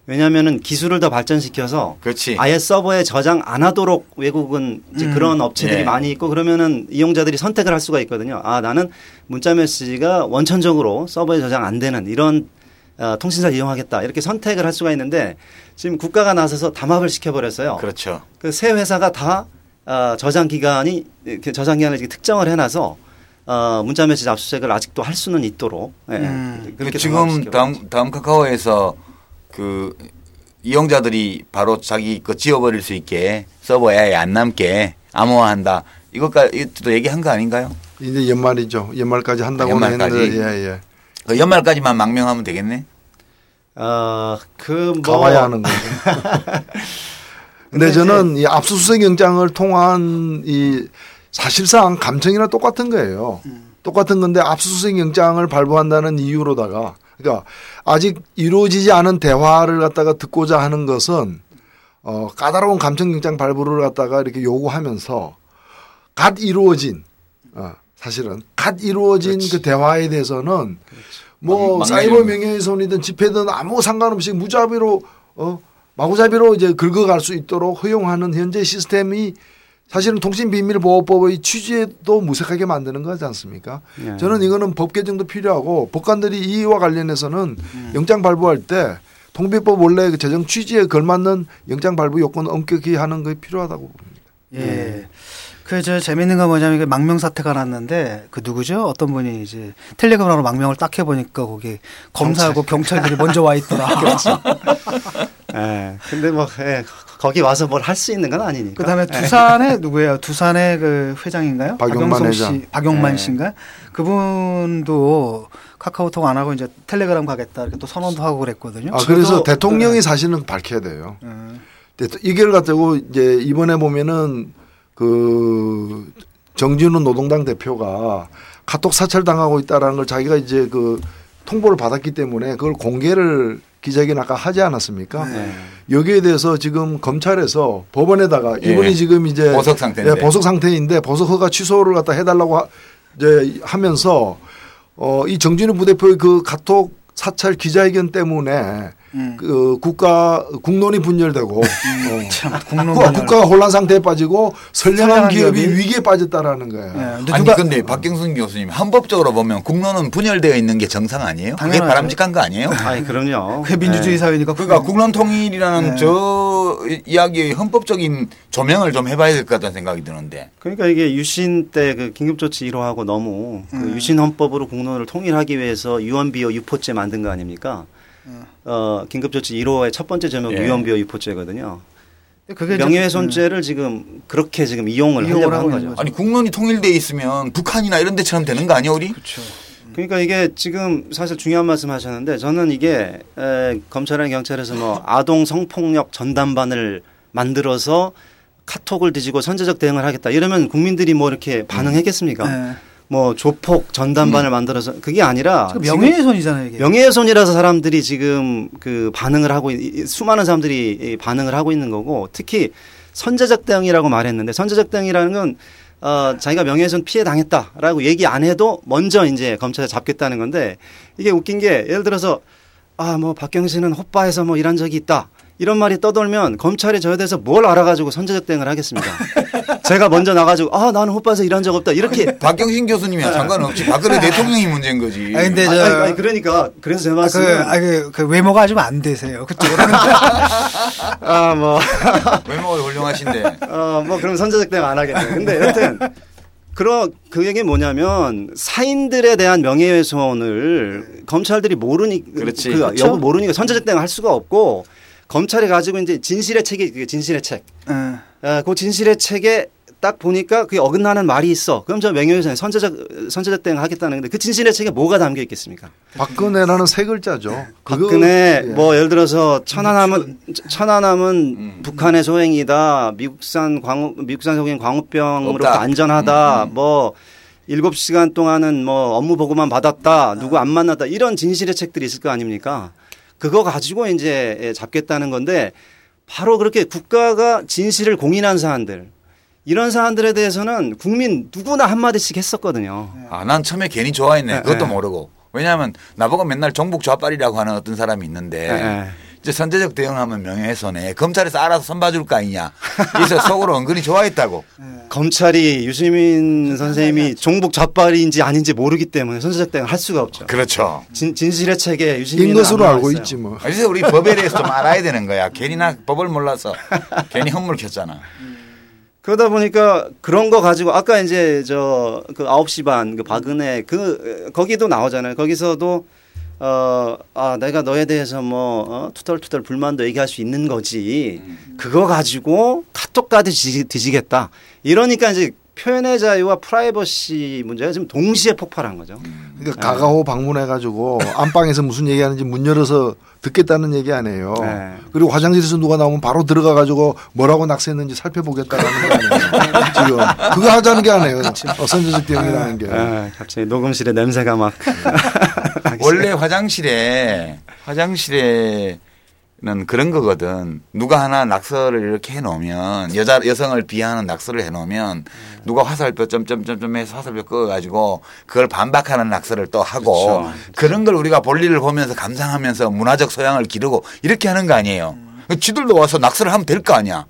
왜냐하면은 기술을 더 발전시켜서 그렇지. 아예 서버에 저장 안 하도록 외국은 이제 음. 그런 업체들이 예. 많이 있고 그러면은 이용자들이 선택을 할 수가 있거든요. 아 나는 문자 메시지가 원천적으로 서버에 저장 안 되는 이런 어, 통신사를 이용하겠다 이렇게 선택을 할 수가 있는데 지금 국가가 나서서 담합을 시켜버렸어요. 그렇죠. 그세 회사가 다 어, 저장 기간이 이렇게 저장 기간을 특정을 해놔서 어, 문자 메시지 압수수색을 아직도 할 수는 있도록 예, 음. 그 그렇게 지금 담합시켜버렸죠. 다음 다음 카카오에서 그 이용자들이 바로 자기 거 지워버릴 수 있게 서버에 안 남게 암호화한다. 이것까지 이것도 얘기한 거 아닌가요? 이제 연말이죠. 연말까지 한다고 연말까지? 했는데 예, 예. 그 연말까지만 망명하면 되겠네. 어, 그 뭐, 가봐야 하는 거죠. 근데 저는 이 압수수색 영장을 통한 이 사실상 감청이나 똑같은 거예요. 똑같은 건데 압수수색 영장을 발부한다는 이유로다가 그러니까 아직 이루어지지 않은 대화를 갖다가 듣고자 하는 것은 어 까다로운 감청영장 발부를 갖다가 이렇게 요구하면서 갓 이루어진 어 사실은 갓 이루어진 그 대화에 대해서는 뭐 막- 사이버 명예훼손이든 집회든 아무 상관없이 무자비로 어 마구잡이로 이제 긁어갈 수 있도록 허용하는 현재 시스템이 사실은 통신비밀보호법의 취지에도 무색하게 만드는 거지 않습니까? 예. 저는 이거는 법 개정도 필요하고 법관들이 이와 관련해서는 영장 발부할 때 통비법 원래 그 재정 취지에 걸맞는 영장 발부 요건 엄격히 하는 게 필요하다고 봅니다. 예. 그저 재밌는 건 뭐냐면 그 망명 사태가 났는데 그 누구죠? 어떤 분이 이제 텔레그램으로 망명을 딱 해보니까 거기 검사하고 경찰 들이 먼저 와 있더라. 예. 근데 뭐 예, 거기 와서 뭘 할 수 있는 건 아니니까. 그다음에 예. 두산의 누구예요? 두산의 그 회장인가요? 박용만 박영성 회장. 씨, 박용만 네. 씨인가? 그분도 카카오톡 안 하고 이제 텔레그램 가겠다 이렇게 또 선언도 하고 그랬거든요. 아 그래서 대통령이 사실은 밝혀야 돼요. 음. 이걸 가지고 이제 이번에 보면은 그 정진우 노동당 대표가 카톡 사찰 당하고 있다라는 걸 자기가 이제 그 통보를 받았기 때문에 그걸 공개를 기자회견 아까 하지 않았습니까? 네. 여기에 대해서 지금 검찰에서 법원에다가 예. 이분이 지금 이제 보석 상태인데. 예, 보석 상태인데 보석 허가 취소를 갖다 해달라고 하, 이제 하면서 어, 이 정진우 부대표의 그 카톡 사찰 기자회견 때문에 음. 그 국가 국론이 분열되고 어, 참 국론 국- 국가가 혼란 상태에 빠지고 선량한 기업이 기업이 위기에 빠졌다라는 거예요. 예. 근데 아니 근데 박경순 교수님 헌법적으로 보면 국론은 분열되어 있는 게 정상 아니에요? 그게 당연하죠. 바람직한 거 아니에요? 아니 그럼요. 그게 민주주의 예. 사회니까 그러니까 국론 통일이라는 네. 저 이야기의 헌법적인 조명을 좀 해봐야 될 것 같다는 생각이 드는데. 그러니까 이게 유신 때 그 긴급조치 1호하고 너무 그 음. 유신 헌법으로 국론을 통일하기 위해서 유언비어 유포죄 만든 거 아닙니까? 음. 어 긴급조치 1호의 첫 번째 제목이 예. 유언비어 유포죄거든요. 그게 명예훼손죄를 지금 그렇게 지금 이용을 이용을 하려고 한 거죠. 거죠. 아니 국론이 통일돼 있으면 북한이나 이런 데처럼 되는 거 아니야 우리? 그렇죠. 그러니까 이게 지금 사실 중요한 말씀 하셨는데 저는 이게 에, 검찰이나 경찰에서 뭐 아동 성폭력 전담반을 만들어서 카톡을 뒤지고 선제적 대응을 하겠다 이러면 국민들이 뭐 이렇게 반응했겠습니까? 네. 뭐 조폭 전담반을 만들어서 그게 아니라 지금 명예훼손이잖아요 이게. 명예훼손이라서 사람들이 지금 그 반응을 하고 수많은 사람들이 이 반응을 하고 있는 거고 특히 선제적 대응이라고 말했는데 선제적 대응이라는 건 어, 자기가 명예훼손 피해 당했다라고 얘기 안 해도 먼저 이제 검찰에 잡겠다는 건데 이게 웃긴 게 예를 들어서 아 뭐 박경신은 호빠에서 뭐 일한 적이 있다 이런 말이 떠돌면 검찰이 저에 대해서 뭘 알아가지고 선제적 대응을 하겠습니까? 제가 먼저 나가지고 아 나는 호빠에서 일한 적 없다 이렇게 박경신 교수님이랑 상관없지. 박근혜 대통령이 문제인 거지. 아 근데 저 아니, 아니, 그러니까 그래서 제 아, 그, 말씀은 아, 그, 그 외모가 좀 안 되세요. 그쪽으로. 아뭐 외모가 훌륭하신데. 어, 뭐 그럼 선제적 대응 안 하겠네. 근데 여튼 그러 그 얘기 뭐냐면 사인들에 대한 명예훼손을 검찰들이 모르니 그렇지. 그 그렇죠. 여부 모르니까 선제적 대응을 할 수가 없고 검찰이 가지고 이제 진실의 책이 그게 진실의 책. 예. 아, 그 진실의 책에 딱 보니까 그게 어긋나는 말이 있어. 그럼 저 명예훼손 선제적 선제적 대응 하겠다는 건데 그 진실의 책에 뭐가 담겨 있겠습니까? 박근혜라는 세 글자죠. 그거- 박근혜 예. 뭐 예를 들어서 천안함은 천안함은 음. 북한의 소행이다. 미국산 광우 미국산 소행 광우병으로. 안전하다. 음, 음. 뭐 일곱 시간 동안은 뭐 업무 보고만 받았다. 누구 안 만났다. 이런 진실의 책들이 있을 거 아닙니까? 그거 가지고 이제 예, 잡겠다는 건데 바로 그렇게 국가가 진실을 공인한 사안들 이런 사안들에 대해서는 국민 누구나 한마디씩 했었거든요. 아, 난 처음에 괜히 좋아했네. 네, 그것도 네. 모르고. 왜냐하면 나보고 맨날 정북 좌빨이라고 하는 어떤 사람이 있는데 예, 예. 이제 선제적 대응하면 명예훼손에 검찰에서 알아서 선봐줄 거 아니냐. 그래서 속으로 은근히 좋아했다고. 검찰이 유시민 선생님이 종북 좌빨인지 아닌지 모르기 때문에 선제적 대응을 할 수가 없죠. 그렇죠. 진, 진실의 책에 유시민 인 것으로 알고 있지 뭐. 그래서 우리 법에 대해서 좀 알아야 되는 거야. 괜히 나 법을 몰라서 괜히 헛물 켰잖아. 그러다 보니까 그런 거 가지고 아까 이제 저 그 9시 반 그 박은혜 그 거기도 나오잖아요. 거기서도 어, 아, 내가 너에 대해서 뭐, 어, 투덜투덜 불만도 얘기할 수 있는 거지. 그거 가지고 카톡까지 뒤지, 뒤지겠다. 이러니까 이제 표현의 자유와 프라이버시 문제가 지금 동시에 폭발한 거죠. 그러니까 가가호 방문해가지고 안방에서 무슨 얘기하는지 문 열어서 듣겠다는 얘기 아니에요. 네. 그리고 화장실에서 누가 나오면 바로 들어가가지고 뭐라고 낙서했는지 살펴보겠다라는 거 아니에요. 지금 그거 하자는 게 아니에요. 어, 선제적 대응이라는 게. 아, 갑자기 녹음실에 냄새가 막. 원래 화장실에 화장실에는 그런 거거든. 누가 하나 낙서를 이렇게 해놓으면 여자 여성을 비하하는 낙서를 해놓으면 누가 화살표 점점점점 해서 화살표 끄어가지고 그걸 반박하는 낙서를 또 하고 그렇죠. 그런 걸 우리가 볼일을 보면서 감상하면서 문화적 소양을 기르고 이렇게 하는 거 아니에요. 지들도 와서 낙서를 하면 될 거 아니야.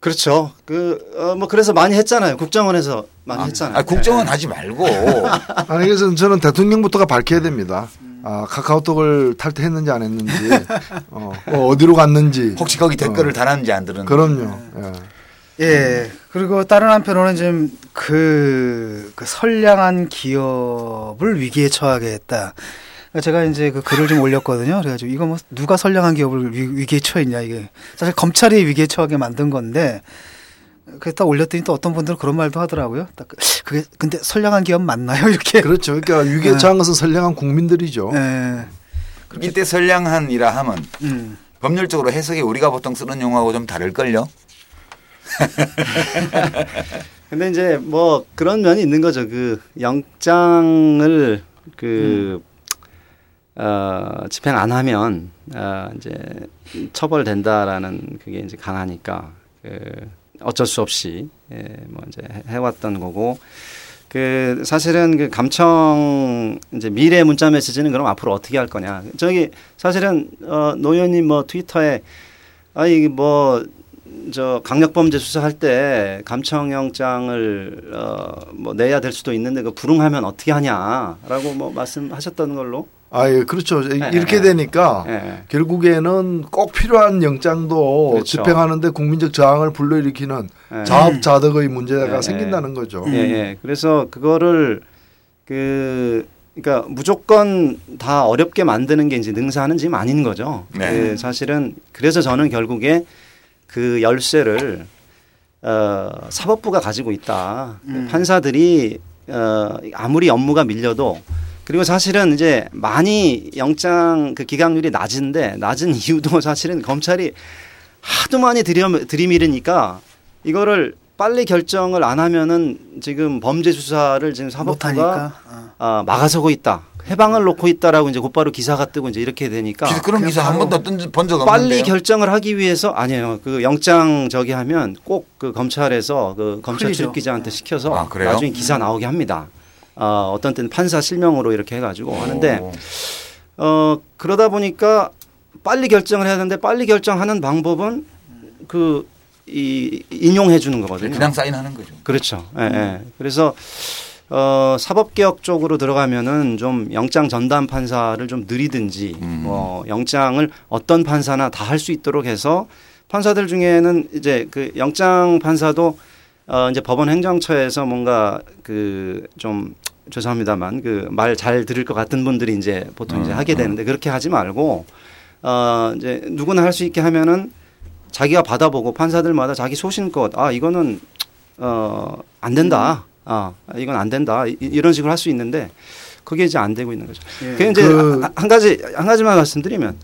그렇죠. 그, 어, 뭐, 그래서 많이 했잖아요. 국정원에서 많이 했잖아요. 아, 국정원 하지 말고 아니 그래서 저는 대통령부터가 밝혀야 됩니다. 아, 카카오톡을 탈퇴했는지 안 했는지, 어, 어, 어디로 갔는지. 혹시 거기 댓글을 달았는지 안 들은 그럼요. 예. 예. 그리고 다른 한편으로는 지금 그, 그 선량한 기업을 위기에 처하게 했다. 그러니까 제가 이제 그 글을 좀 올렸거든요. 그래가지고 이거 뭐 누가 선량한 기업을 위, 위기에 처했냐 이게 사실 검찰이 위기에 처하게 만든 건데 그딱 올렸더니 또 어떤 분들은 그런 말도 하더라고요. 딱 그- 그게 근데 선량한 기업 맞나요? 이렇게. 그렇죠. 그러니까 위기에 처한 것은 선량한 국민들이죠. 예. 이때 선량한이라 하면 음. 법률적으로 해석이 우리가 보통 쓰는 용어하고 좀 다를걸요? 근데 이제 뭐 그런 면이 있는 거죠. 그 영장을 그, 어, 집행 안 하면, 어, 이제 처벌된다라는 그게 이제 강하니까, 그 어쩔 수 없이, 예, 뭐 이제 해- 해왔던 거고, 그 사실은 그 감청 이제 미래 문자 메시지는 그럼 앞으로 어떻게 할 거냐. 저기 사실은 어, 노 의원님 뭐 트위터에 아 이게 뭐 저 강력범죄 수사할 때 감청영장을 어 뭐 내야 될 수도 있는데 그 불응하면 어떻게 하냐라고 뭐 말씀하셨던 걸로. 아, 예, 그렇죠. 예, 이렇게 예. 되니까 예. 결국에는 꼭 필요한 영장도 그렇죠. 집행하는데 국민적 저항을 불러일으키는 예. 자업자득의 문제가 예, 생긴다는 거죠. 예, 예. 그래서 그거를 그 그러니까 무조건 다 어렵게 만드는 게 이제 능사는 지금 아닌 거죠. 네. 그 사실은 그래서 저는 결국에 그 열쇠를 어, 사법부가 가지고 있다. 그 판사들이 어, 아무리 업무가 밀려도 그리고 사실은 이제 많이 영장 그 기각률이 낮은데 낮은 이유도 사실은 검찰이 하도 많이 들여, 들이밀으니까 이거를 빨리 결정을 안 하면은 지금 범죄 수사를 지금 사법부가. 어. 아, 막아서고 있다. 해방을 놓고 있다라고 이제 곧바로 기사가 뜨고 이제 이렇게 되니까 그런 기사 한 번도 본적 없는데 빨리 결정을 하기 위해서 아니에요. 그 영장 저기 하면 꼭 그 검찰에서 그 검찰. 출입 기자한테 시켜서 아? 나중에 기사 나오게 합니다. 어, 어떤 때는 판사 실명으로 이렇게 해가지고 하는데 오. 어 그러다 보니까 빨리 결정을 해야 되는데 빨리 결정하는 방법은 그 이 인용해 주는 거거든요. 그냥 사인하는 거죠. 그렇죠. 예, 예. 그래서 어, 사법개혁 쪽으로 들어가면은 좀 영장 전담 판사를 좀 느리든지 음. 뭐 영장을 어떤 판사나 다 할 수 있도록 해서 판사들 중에는 이제 그 영장 판사도 어 이제 법원 행정처에서 뭔가 그 좀 죄송합니다만 그 말 잘 들을 것 같은 분들이 이제 보통 이제 음, 하게 음. 되는데 그렇게 하지 말고 어 이제 누구나 할 수 있게 하면은 자기가 받아보고 판사들마다 자기 소신껏 아 이거는 어안 된다. 아 이건 안 된다. 이- 이런 식으로 할 수 있는데 그게 이제 안 되고 있는 거죠. 예. 그 이제 그- 한- 한 가지 한 가지만 말씀드리면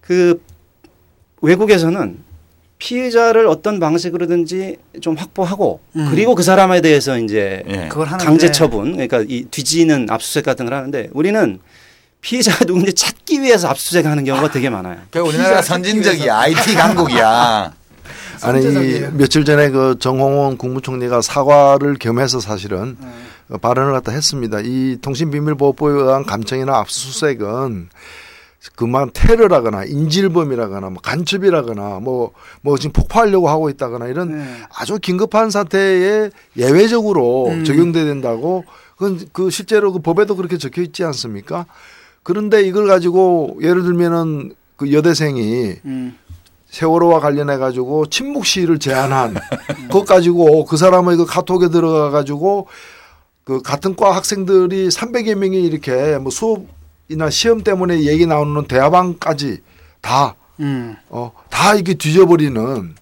그 외국에서는 피해자를 어떤 방식으로든지 좀 확보하고 음. 그리고 그 사람에 대해서 이제 예. 그걸 강제 처분 그러니까 이 뒤지는 압수수색 같은 걸 하는데 우리는 피해자가 누군지 찾기 위해서 압수수색 하는 경우가 되게 많아요. 그 우리나라 선진적이야. IT 강국이야. 아니 이. 며칠 전에 그 정홍원 국무총리가 사과를 겸해서 사실은 네. 어, 발언을 갖다 했습니다. 이 통신비밀보호법에 의한 감청이나 압수수색은 그만 테러라거나 인질범이라거나 뭐 간첩이라거나 뭐뭐 지금 폭파하려고 하고 있다거나 이런 네. 아주 긴급한 사태에 예외적으로 음. 적용돼야 된다고 그건 그 실제로 그 법에도 그렇게 적혀 있지 않습니까? 그런데 이걸 가지고 예를 들면은 그 여대생이 음. 세월호와 관련해 가지고 침묵 시위를 제안한 그것 가지고 그 사람의 그 카톡에 들어가 가지고 그 같은 과 학생들이 300여 명이 이렇게 뭐 수업 이나 시험 때문에 얘기 나오는 대화방까지 다 음. 어, 다 이게 뒤져버리는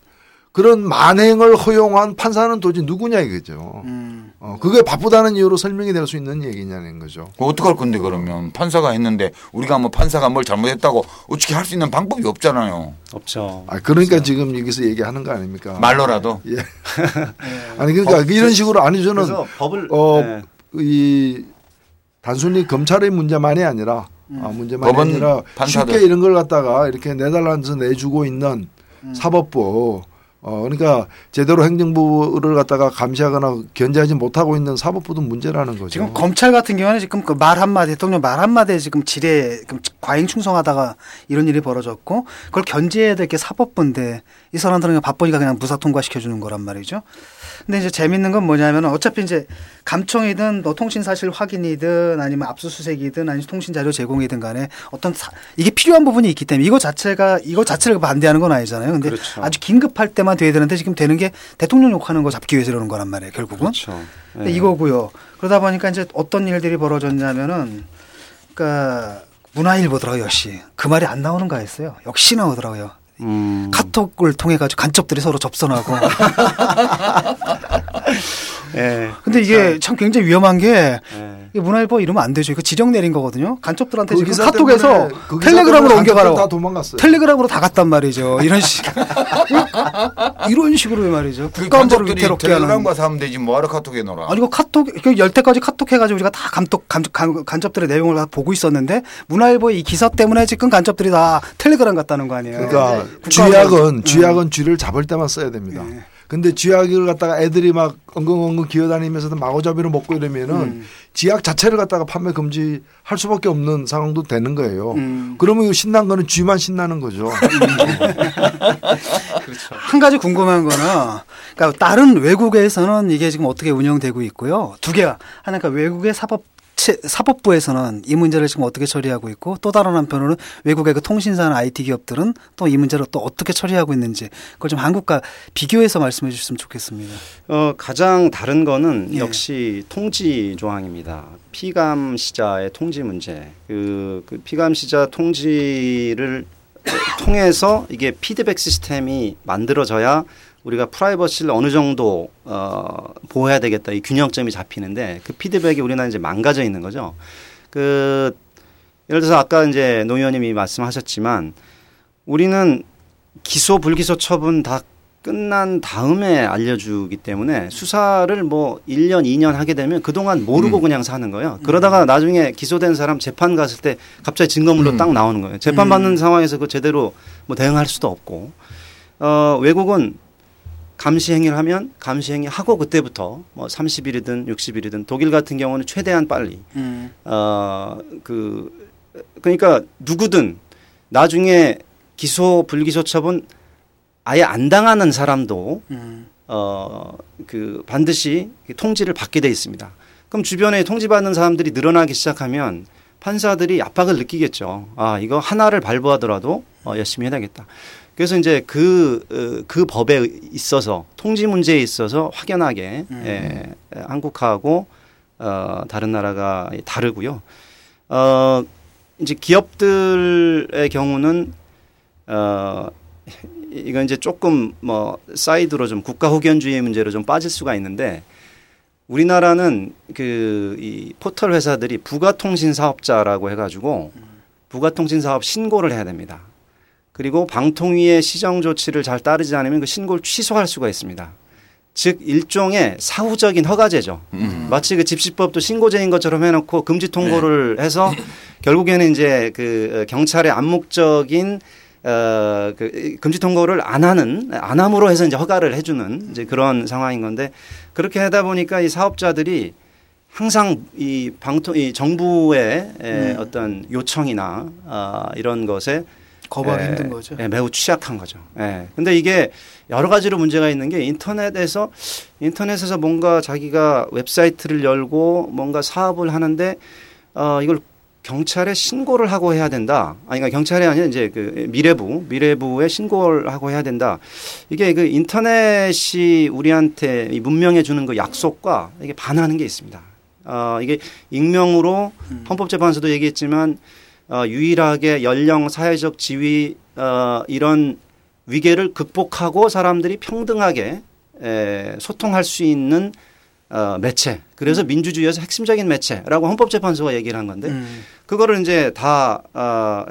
그런 만행을 허용한 판사는 도대체 누구냐 이거죠. 음. 어, 그게 바쁘다는 이유로 설명이 될 수 있는 얘기냐는 거죠. 그 어떡할 건데 그러면 판사가 했는데 우리가 뭐 판사가 뭘 잘못했다고 어떻게 할 수 있는 방법이 없잖아요. 없죠. 아, 그러니까 지금 여기서 얘기하는 거 아닙니까? 말로라도. 예. 아니 그러니까 이런 식으로 아니 저는 그래서 법을 어, 네. 이 단순히 검찰의 문제만이 아니라 아, 문제만이 법원 아니라 판사들. 쉽게 이런 걸 갖다가 이렇게 내달라면서 내주고 있는 사법부 어 그러니까 제대로 행정부를 갖다가 감시하거나 견제하지 못하고 있는 사법부도 문제라는 거죠. 지금 검찰 같은 경우는 지금 그 말 한마디 대통령 말 한마디에 지금 지뢰 과잉 충성하다가 이런 일이 벌어졌고 그걸 견제해야 될 게 사법부인데 이 사람들은 그냥 바쁘니까 그냥 무사 통과시켜 주는 거란 말이죠. 근데 이제 재밌는 건 뭐냐면 어차피 이제 감청이든 뭐 통신 사실 확인이든 아니면 압수수색이든 아니면 통신 자료 제공이든 간에 어떤 사, 이게 필요한 부분이 있기 때문에 이거 자체가 이거 자체를 반대하는 건 아니잖아요. 근데 그렇죠. 아주 긴급할 때만 돼야 되는데 지금 되는 게 대통령 욕하는 거 잡기 위해서 이러는 거란 말이에요. 결국은. 그렇죠. 네. 이거고요. 그러다 보니까 이제 어떤 일들이 벌어졌냐면은 그러니까 문화일보더라고요, 역시. 그 말이 안 나오는가 했어요. 역시 나오더라고요. 음. 카톡을 통해 가지고 간첩들이 서로 접선하고. 예. 근데 이게 참 굉장히 위험한 게 예. 이게 문화일보 이러면 안 되죠. 이거 지정 내린 거거든요. 간첩들한테 그 지금 카톡에서 그 텔레그램으로 옮겨가라고. 다 도망갔어요. 텔레그램으로 다 갔단 말이죠. 이런 식. 이런 식으로 말이죠. 그 국가안보를 위태롭게 하는. 텔레그램 가서 하면 되지 뭐하러 카톡에 놀아. 아니 그 카톡 그열 때까지 카톡 해가지고 우리가 다 감독 간첩들의 내용을 다 보고 있었는데 문화일보의 이 기사 때문에 지금 간첩들이 다 텔레그램 갔다는 거 아니에요. 그러니까 국가안보- 쥐약은 음. 쥐약은 쥐를 잡을 때만 써야 됩니다. 네. 근데 쥐약을 갖다가 애들이 막 엉엉엉엉 기어다니면서도 마구잡이로 먹고 이러면은 음. 쥐약 자체를 갖다가 판매 금지할 수밖에 없는 상황도 되는 거예요. 음. 그러면 이거 신난 거는 쥐만 신나는 거죠. 한 가지 궁금한 거는 그러니까 다른 외국에서는 이게 지금 어떻게 운영되고 있고요. 두 개가 하나 그러니까 외국의 사법 체- 사법부에서는 이 문제를 지금 어떻게 처리하고 있고 또 다른 한편으로는 외국의 그 통신사나 IT 기업들은 또 이 문제를 또 어떻게 처리하고 있는지 그걸 좀 한국과 비교해서 말씀해 주셨으면 좋겠습니다. 어, 가장 다른 거는 예. 역시 통지 조항입니다. 피감 시자의 통지 문제. 그, 그 피감 시자 통지를 통해서 이게 피드백 시스템이 만들어져야 우리가 프라이버시를 어느 정도 어, 보호해야 되겠다 이 균형점이 잡히는데 그 피드백이 우리나라 이제 망가져 있는 거죠. 그 예를 들어서 아까 이제 노 의원님이 말씀하셨지만 우리는 기소 불기소 처분 다 끝난 다음에 알려주기 때문에 수사를 뭐 1년, 2년 하게 되면 그동안 모르고 음. 그냥 사는 거예요. 그러다가 나중에 기소된 사람 재판 갔을 때 갑자기 증거물로 음. 딱 나오는 거예요. 재판 음. 받는 상황에서 그 제대로 뭐 대응할 수도 없고. 어, 외국은 감시 행위를 하면 감시 행위 하고 그때부터 뭐 30일이든 60일이든 독일 같은 경우는 최대한 빨리 음. 어, 그, 그러니까 누구든 나중에 기소, 불기소 처분 아예 안 당하는 사람도 음. 어, 그 반드시 통지를 받게 돼 있습니다. 그럼 주변에 통지받는 사람들이 늘어나기 시작하면 판사들이 압박을 느끼겠죠. 아, 이거 하나를 발부하더라도 어, 열심히 해야겠다. 그래서 이제 그, 어, 그 법에 있어서 통지 문제에 있어서 확연하게 음. 예, 한국하고 어, 다른 나라가 다르고요. 어, 이제 기업들의 경우는 어, 이건 이제 조금 뭐 사이드로 좀 국가 호견주의 문제로 좀 빠질 수가 있는데 우리나라는 그 이 포털 회사들이 부가통신 사업자라고 해가지고 부가통신 사업 신고를 해야 됩니다. 그리고 방통위의 시정 조치를 잘 따르지 않으면 그 신고를 취소할 수가 있습니다. 즉 일종의 사후적인 허가제죠. 음. 마치 그 집시법도 신고제인 것처럼 해놓고 금지 통보를 해서 결국에는 이제 그 경찰의 암묵적인 어그 금지 통보를 안 하는 안 함으로 해서 이제 허가를 해주는 이제 그런 상황인 건데 그렇게 하다 보니까 이 사업자들이 항상 이 방통 이 정부의 에 어떤 요청이나 아 이런 것에 거부하기 에, 힘든 거죠. 예, 매우 취약한 거죠. 예. 근데 이게 여러 가지로 문제가 있는 게 인터넷에서 인터넷에서 뭔가 자기가 웹사이트를 열고 뭔가 사업을 하는데 어 이걸 경찰에 신고를 하고 해야 된다. 아니 그러니까 경찰이 아니라 이제 그 미래부 미래부에 신고를 하고 해야 된다. 이게 그 인터넷이 우리한테 이 문명해 주는 그 약속과 이게 반하는 게 있습니다. 어 이게 익명으로 헌법재판소도 얘기했지만 어, 유일하게 연령, 사회적 지위 어, 이런 위계를 극복하고 사람들이 평등하게 에, 소통할 수 있는 어, 매체. 그래서 민주주의에서 핵심적인 매체라고 헌법재판소가 얘기를 한 건데 음. 그거를 이제 다 어,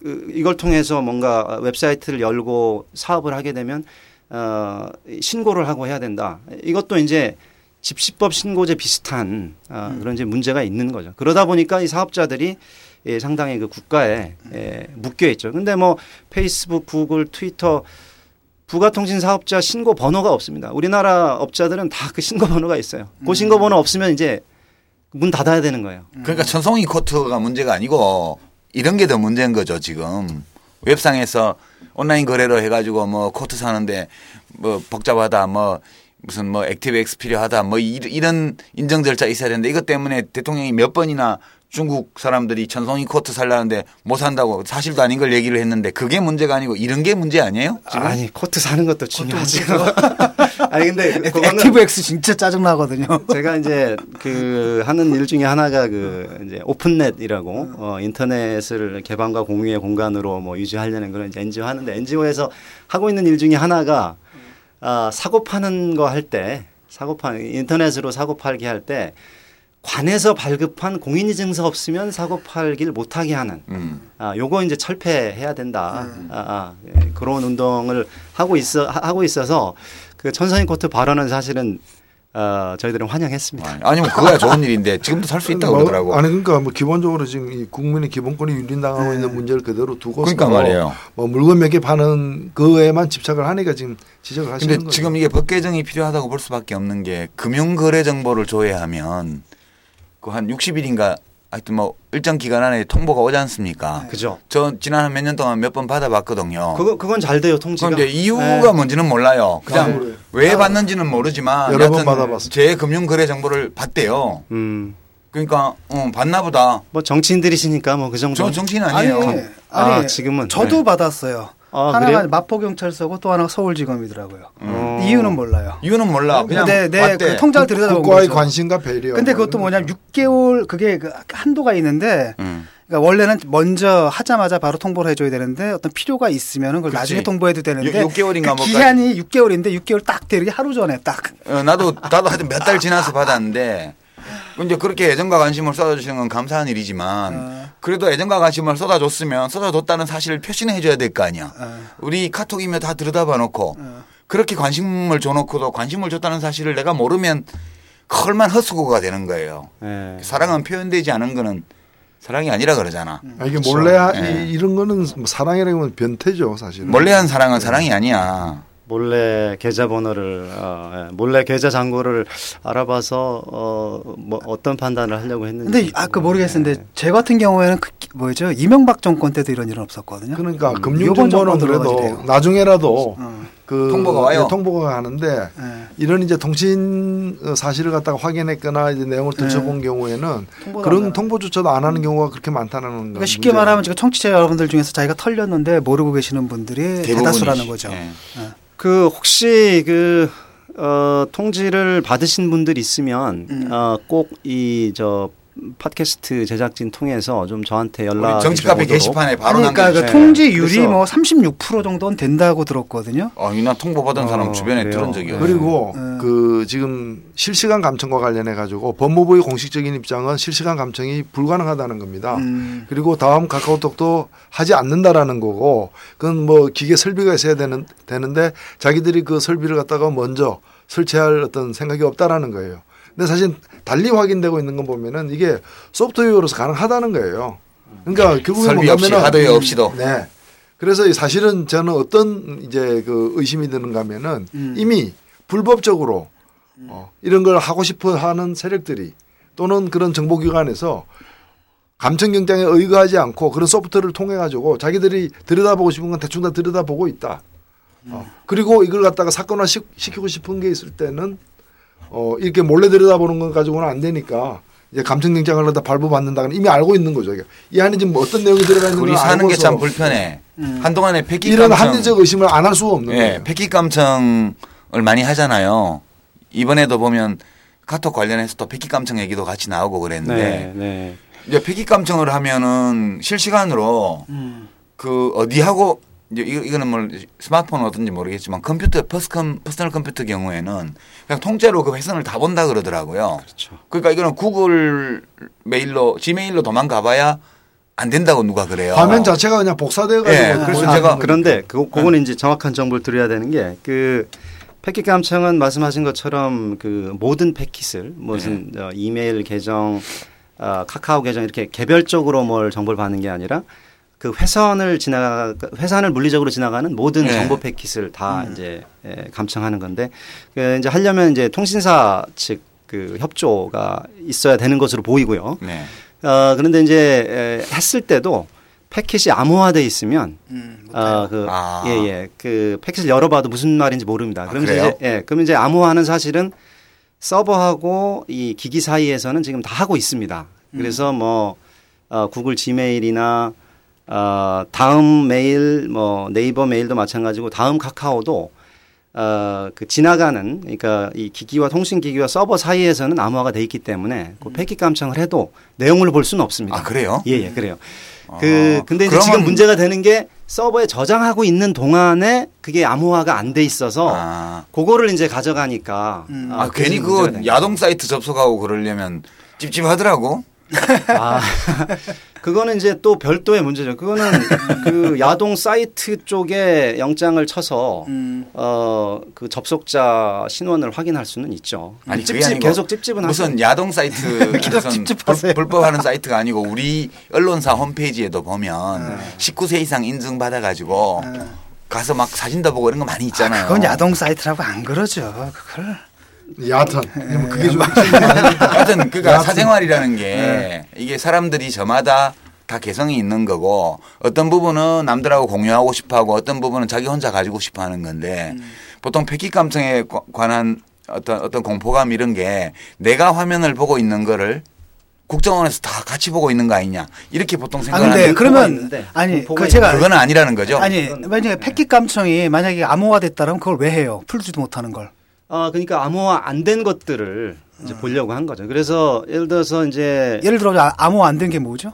그, 이걸 통해서 뭔가 웹사이트를 열고 사업을 하게 되면 어, 신고를 하고 해야 된다. 이것도 이제 집시법 신고제 비슷한 어, 그런 이제 문제가 있는 거죠. 그러다 보니까 이 사업자들이 예, 상당히 그 국가에 예, 묶여 있죠. 근데 뭐 페이스북, 구글, 트위터 부가통신 사업자 신고 번호가 없습니다. 우리나라 업자들은 다 그 신고 번호가 있어요. 그 신고 번호 없으면 이제 문 닫아야 되는 거예요. 그러니까 천송이 코트가 문제가 아니고 이런 게 더 문제인 거죠 지금 웹상에서 온라인 거래로 해가지고 뭐 코트 사는데 뭐 복잡하다 뭐 무슨 뭐 액티브 엑스 필요하다 뭐 이- 이런 인정 절차 있어야 되는데 이것 때문에 대통령이 몇 번이나 중국 사람들이 천송이 코트 살라는데 못 산다고 사실도 아닌 걸 얘기를 했는데 그게 문제가 아니고 이런 게 문제 아니에요? 지금? 아니 코트 사는 것도 중요하죠. 아니 근데 그거는 액티브 X 진짜 짜증 나거든요. 제가 이제 그 하는 일 중에 하나가 그 이제 오픈넷이라고 어 인터넷을 개방과 공유의 공간으로 뭐 유지하려는 그런 이제 NGO 하는데 NGO에서 하고 있는 일 중에 하나가 아 사고 파는 거 할 때 사고 파 인터넷으로 사고 팔기 할때 관에서 발급한 공인이 증서 없으면 사고 팔기를 못하게 하는 음. 아, 요거 이제 철폐해야 된다. 아, 아, 예, 그런 운동을 하고 있어 하- 하고 있어서 그 천선인 코트 발언은 사실은 어, 저희들은 환영했습니다. 아니 면 그거야 좋은 일인데 지금도 살 수 있다고 뭐, 그러더라고. 아니 그러니까 뭐 기본적으로 지금 이 국민의 기본권이 윤린당하고 있는 문제를 그대로 두고 그러니까 말이에요. 뭐 물건 몇 개 파는 거에만 집착을 하니까 지금 지적을 하시는 근데 거죠. 지금 이게 법 개정이 필요하다고 볼 수밖에 없는 게 금융 거래 정보를 조회하면 그 한 60일인가 하여튼 뭐 일정 기간 안에 통보가 오지 않습니까? 그죠? 저 지난 한몇년 동안 몇 번 받아봤거든요. 그거 그건 잘 돼요 통지가. 그런데 이유가 네. 뭔지는 몰라요. 그냥 그래요. 왜 받는지는 모르지만 여러 번 받아봤어. 제 금융거래 정보를 받대요. 음, 그러니까 어, 받나 보다. 뭐 정치인들이시니까 뭐 그 정도. 저 정치인 아니에요. 아니, 아, 아니 지금은 저도 네. 받았어요. 아, 하나가 그래요? 마포 경찰서고 또 하나가 서울지검이더라고요. 어. 이유는 몰라요. 이유는 몰라. 그냥 내, 내. 그 통장을 들여다본 국가의. 관심과 배려. 근데 뭐 그것도 뭐냐면 거죠. 6개월 그게 그 한도가 있는데 음. 그러니까 원래는 먼저 하자마자 바로 통보를 해줘야 되는데 어떤 필요가 있으면 그걸 그렇지. 나중에 통보해도 되는데 육- 육 개월인가 그. 기한이 6개월인데 6개월 딱 되기 하루 전에 딱 어, 나도 나도 하여튼 몇 달 지나서 받았는데 이제 그렇게 애정과 관심을 쏟아주시는 건 감사한 일이지만 어. 그래도 애정과 관심을 쏟아줬으면 쏟아줬다는 사실을 표시는 해줘야 될 거 아니야. 어. 우리 카톡이면 다 들여다봐 놓고 그렇게 관심을 줘놓고도 관심을 줬다는 사실을 내가 모르면 컬만 헛수고가 되는 거예요. 예. 사랑은 표현되지 않은 거는 사랑이 아니라 그러잖아. 아, 이게 몰래 하, 예. 이, 이런 거는 뭐 사랑이라고 하면 변태죠 사실은. 몰래 한 사랑은 사랑이 아니야. 몰래 계좌번호를 어, 예, 몰래 계좌 잔고를 알아봐서 어, 뭐 어떤 판단을 하려고 했는지. 근데 아까 모르겠는데 제 같은 경우에는 그 뭐죠 이명박 정권 때도 이런 일은 없었거든요. 그러니까 요번 금융정보는 그래도. 나중에라도 어. 그 통보가 와요. 예, 통보가 가는데 예. 이런 이제 통신 어, 사실을 갖다가 확인했거나 이제 내용을 네. 들춰본 경우에는 통보도 안 그런. 통보조차도 안 하는 경우가 그렇게 많다는 건 그러니까 쉽게. 말하면 지금 청취자 여러분들 중에서 자기가 털렸는데 모르고 계시는 분들이 대부분이시. 대다수라는 거죠. 예. 그 혹시 그 어, 통지를 받으신 분들 있으면 음. 어, 꼭 이 저 팟캐스트 제작진 통해서 좀 저한테 연락 우리 정치 카페 게시판에 바로 그러니까 그. 통지율이 뭐 36% 정도는 된다고 들었거든요. 어, 이나 통보 받은 사람 어, 주변에 그래요. 들은 적이 없어요. 그리고 네. 그 지금 실시간 감청과 관련해 가지고 법무부의 공식적인 입장은 실시간 감청이 불가능하다는 겁니다. 음. 그리고 다음 카카오톡도 하지 않는다라는 거고 그건 뭐 기계 설비가 있어야 되는 되는데 자기들이 그 설비를 갖다가 먼저 설치할 어떤 생각이 없다라는 거예요. 근데 사실 달리 확인되고 있는 건 보면은 이게 소프트웨어로서 가능하다는 거예요. 그러니까 결국에 설비 없이 하드웨어 없이도. 네. 그래서 사실은 저는 어떤 이제 그 의심이 드는가 하면은 음. 이미 불법적으로 어, 이런 걸 하고 싶어 하는 세력들이 또는 그런 정보기관에서 감청경장에 의거하지 않고 그런 소프트를 통해 가지고 자기들이 들여다보고 싶은 건 대충 다 들여다보고 있다. 어, 그리고 이걸 갖다가 사건화 시, 시키고 싶은 게 있을 때는 어, 이렇게 몰래 들여다보는 것 가지고는 안 되니까 이제 감청경장을 갖다 발부받는다는 이미 알고 있는 거죠. 이게. 이 안에 지금 뭐 어떤 내용이 들어가 있는 우리 걸 사는 게 참 불편해. 음. 한동안에 패킷 이런 감청 합리적 의심을 안 할 수가 없는 예, 거예요. 패킷 감청을 많이 하잖아요. 이번에도 보면 카톡 관련해서 또 패킷 감청 얘기도 같이 나오고 그랬는데 네, 네. 이제 패킷 감청을 하면은 실시간으로 음. 그 어디하고 이제 이거, 이거는 뭐 스마트폰 어떤지 모르겠지만 컴퓨터 퍼스컴 퍼스널 컴퓨터 경우에는 그냥 통째로 그 회선을 다 본다 그러더라고요. 그렇죠. 그러니까 이거는 구글 메일로 지메일로 도망가봐야 안 된다고 누가 그래요. 화면 자체가 그냥 복사돼 가지고 예, 그래서 제가- 그런데 그 그거는 이제 정확한 정보를 드려야 되는 게 그 패킷 감청은 말씀하신 것처럼 그 모든 패킷을 무슨 어, 이메일 계정, 어, 카카오 계정 이렇게 개별적으로 뭘 정보를 받는 게 아니라 그 회선을 지나 회선을 물리적으로 지나가는 모든 네. 정보 패킷을 다 이제 예, 감청하는 건데 그 이제 하려면 이제 통신사 측 그 협조가 있어야 되는 것으로 보이고요. 네. 어, 그런데 이제 에, 했을 때도 패킷이 암호화돼 있으면 음, 못해요. 어, 그, 아. 예, 예. 그 패킷을 열어봐도 무슨 말인지 모릅니다. 아, 그럼 그래요? 이제, 예. 그럼 이제 암호화는 사실은 서버하고 이 기기 사이에서는 지금 다 하고 있습니다. 그래서 뭐, 어, 구글 지메일이나 어, 다음 메일, 뭐 네이버 메일도 마찬가지고 다음 카카오도 어, 그 지나가는 그러니까 이 기기와 통신 기기와 서버 사이에서는 암호화가 돼 있기 때문에 그 패킷 감청을 해도 내용을 볼 수는 없습니다. 아 그래요? 예, 예, 그래요. 그 아, 근데 이제 지금 문제가 되는 게 서버에 저장하고 있는 동안에 그게 암호화가 안 돼 있어서 아, 그거를 이제 가져가니까 음. 아, 그래서 괜히 그된 야동 사이트 접속하고 그러려면 찝찝하더라고. 아, 그거는 이제 또 별도의 문제죠. 그거는 그 야동 사이트 쪽에 영장을 쳐서 음. 어, 그 접속자 신원을 확인할 수는 있죠. 아니 찝찝 계속 찝찝은. 무슨 야동 사이트 무슨 찝찝하세요. 불, 불법하는 사이트가 아니고 우리 언론사 홈페이지에도 보면 네. 19세 이상 인증 받아가지고 가서 막 사진도 보고 이런 거 많이 있잖아요. 그건 야동 사이트라고 안 그러죠. 그걸 얕은 네. 그게 좀 하여튼 그니까. 사생활이라는 게 이게 사람들이 저마다 다 개성이 있는 거고 어떤 부분은 남들하고 공유하고 싶어 하고 어떤 부분은 자기 혼자 가지고 싶어 하는 건데 보통 패킷 감성에 과- 관한 어떤 어떤 공포감 이런 게 내가 화면을 보고 있는 거를 국정원에서 다 같이 보고 있는 거 아니냐 이렇게 보통 아 생각하는데 근데 공포가 그러면 있는데, 아니 그 제가 그거는 아니라는 거죠. 아니 만약에 패킷 감청이 만약에 암호화 됐다면 그걸 왜 해요? 풀지도 못하는 걸. 아, 그러니까 암호화 안 된 것들을 이제 보려고 한 거죠. 그래서 예를 들어서 이제 예를 들어 아- 암호화 안 된 게 뭐죠?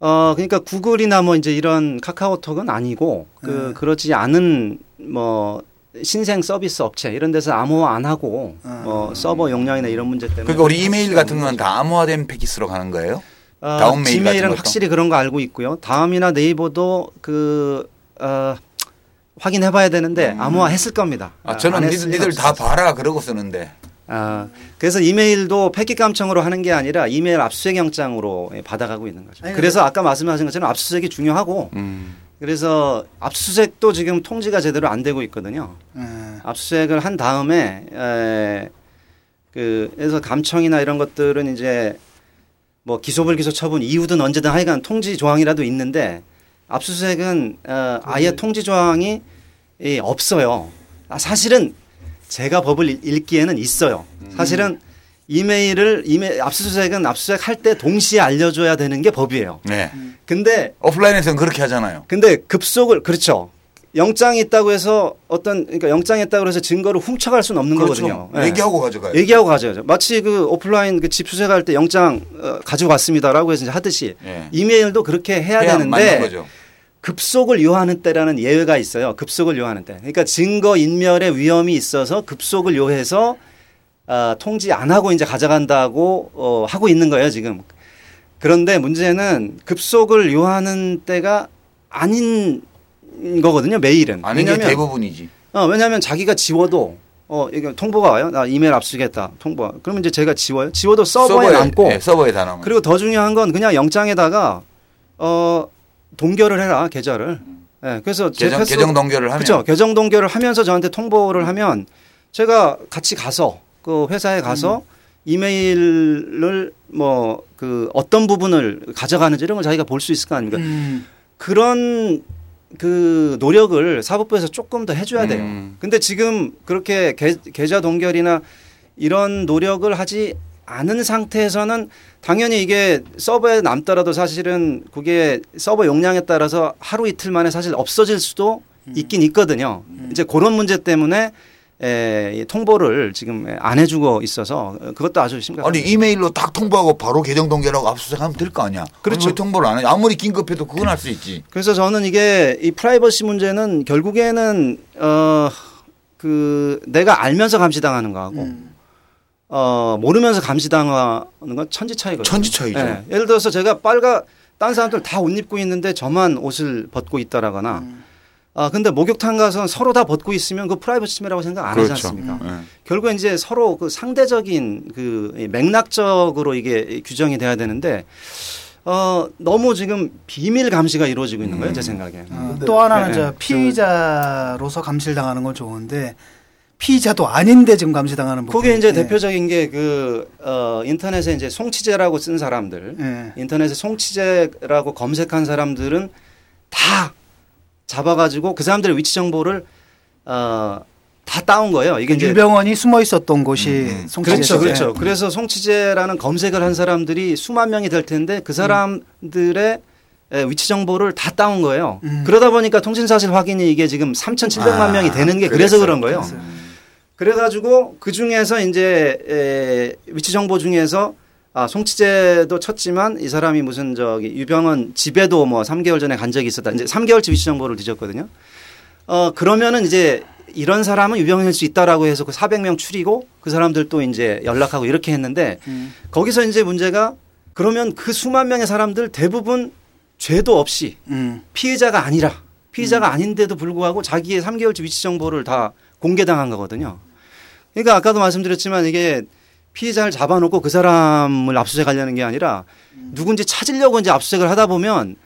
어 그러니까 구글이나 뭐 이제 이런 카카오톡은 아니고 그 그렇지 않은 뭐 신생 서비스 업체 이런 데서 암호화 안 하고 뭐 서버 용량이나 이런 문제 때문에 그러니까 우리 이메일 같은 건 다 암호화된 패킷으로 가는 거예요. 어, 다운 메일 지메일은 것도? 확실히 그런 거 알고 있고요. 다음이나 네이버도 그 어, 확인해 봐야 되는데 암호화 했을 겁니다. 아, 저는 안 니들, 니들 다. 봐라 그러고 쓰는데 아, 그래서 이메일도 패킷 감청으로 하는 게 아니라 이메일 압수수색 영장으로 예, 받아가고 있는 거죠. 아니, 그래서 아까 말씀하신 것처럼 압수수색이 중요하고 음. 그래서 압수수색도 지금 통지가 제대로 안 되고 있거든요. 예. 압수수색을 한 다음에 에, 그 그래서 감청이나 이런 것들은 이제 뭐 기소불기소 처분 이후든 언제든 하여간 통지 조항이라도 있는데 압수수색은 어, 아예 통지 조항이 이, 없어요. 아, 사실은 제가 법을 읽- 읽기에는 있어요. 사실은 이메일을 이메 압수수색은 압수수색 할 때 동시에 알려줘야 되는 게 법이에요. 네. 근데 오프라인에서는 그렇게 하잖아요. 근데 급속을 그렇죠. 영장이 있다고 해서 어떤 그러니까 영장이 있다고 해서 증거를 훔쳐갈 수는 없는 거거든요. 예. 얘기하고 가져가요. 얘기하고 가져가죠. 마치 그 오프라인 그 집 수색할 때 영장 어, 가지고 왔습니다라고 해서 이제 하듯이 예. 이메일도 그렇게 해야, 해야 되는데 거죠. 급속을 요하는 때라는 예외가 있어요. 급속을 요하는 때. 그러니까 증거 인멸의 위험이 있어서 급속을 요해서 아, 통지 안 하고 이제 가져간다고 어, 하고 있는 거예요 지금. 그런데 문제는 급속을 요하는 때가 아닌 거거든요 메일은. 아닌 게 대부분이지. 어, 왜냐하면 자기가 지워도 어, 이게 통보가 와요. 나 이메일 압수겠다. 통보. 그러면 이제 제가 지워요. 지워도 서버에, 남고. 예, 서버에 다 남아. 그리고 더 중요한 건 그냥 영장에다가 어, 동결을 해라 계좌를. 예, 그래서 제 계정, 패스- 계정 동결을 하면 그렇죠. 계정 동결을 하면서 저한테 통보를 하면 제가 같이 가서 그 회사에 가서 이메일을 뭐 그 어떤 부분을 가져가는지 이런 걸 자기가 볼 수 있을 거 아닙니까? 음. 그런 그 노력을 사법부에서 조금 더 해줘야 돼요. 음. 근데 지금 그렇게 계, 계좌 동결이나 이런 노력을 하지 않은 상태에서는 당연히 이게 서버에 남더라도 사실은 그게 서버 용량에 따라서 하루 이틀 만에 사실 없어질 수도 있긴 있거든요. 이제 그런 문제 때문에 에, 이 통보를 지금 안 해주고 있어서 그것도 아주 심각합니다. 아니 이메일로 딱 통보하고 바로 계정 동결하고 압수수색하면 될 거 아니야. 그렇죠. 왜 통보를 안 해? 아무리 긴급해도 그건 할 수 있지. 그래서 저는 이게 이 프라이버시 문제는 결국에는 어 그 내가 알면서 감시당하는 거하고 음. 어 모르면서 감시당하는 건 천지 차이거든요. 천지 차이죠. 예. 예를 들어서 제가 빨가 딴 사람들 다 옷 입고 있는데 저만 옷을 벗고 있다라거나 음. 아 근데 목욕탕 가서 서로 다 벗고 있으면 그 프라이버시 침해라고 생각 안 하지 그렇죠. 않습니까? 예. 결국에 이제 서로 그 상대적인 그 맥락적으로 이게 규정이 돼야 되는데 어 너무 지금 비밀 감시가 이루어지고 있는 거예요, 제 생각에. 어, 또 하나는 네, 저 네. 피의자로서 감시를 당하는 건 좋은데 피의자도 아닌데 지금 감시당하는 부분. 그게 이제 예. 대표적인 게 그 어, 인터넷에 이제 송치제라고 쓴 사람들, 예. 인터넷에 송치제라고 검색한 사람들은 다 잡아가지고 그 사람들의 위치 정보를 어, 다 따온 거예요. 이게 이제 유병원이 숨어 있었던 곳이 음, 음. 송치제죠. 그렇죠, 그렇죠. 그래서 송치제라는 검색을 한 사람들이 수만 명이 될 텐데 그 사람들의 에, 위치 정보를 다 따온 거예요. 음. 그러다 보니까 통신 사실 확인이 이게 지금 3,700만 아, 명이 되는 게 그래서, 그런 거예요. 그래서. 그래가지고 그 중에서 이제 에, 위치 정보 중에서 아, 송치제도 쳤지만 이 사람이 무슨 저기 유병원 집에도 뭐 3개월 전에 간 적이 있었다. 이제 3개월치 위치 정보를 뒤졌거든요. 어, 그러면은 이제 이런 사람은 유병원일 수 있다라고 해서 그 400명 추리고 그 사람들도 이제 연락하고 이렇게 했는데 음. 거기서 이제 문제가 그러면 그 수만 명의 사람들 대부분 죄도 없이 음. 피해자가 아니라 피해자가 아닌데도 불구하고 자기의 3개월치 위치 정보를 다 공개당한 거거든요. 그러니까 아까도 말씀드렸지만 이게 피해자를 잡아놓고 그 사람을 압수수색하려는 게 아니라 누군지 찾으려고 이제 압수수색을 하다 보면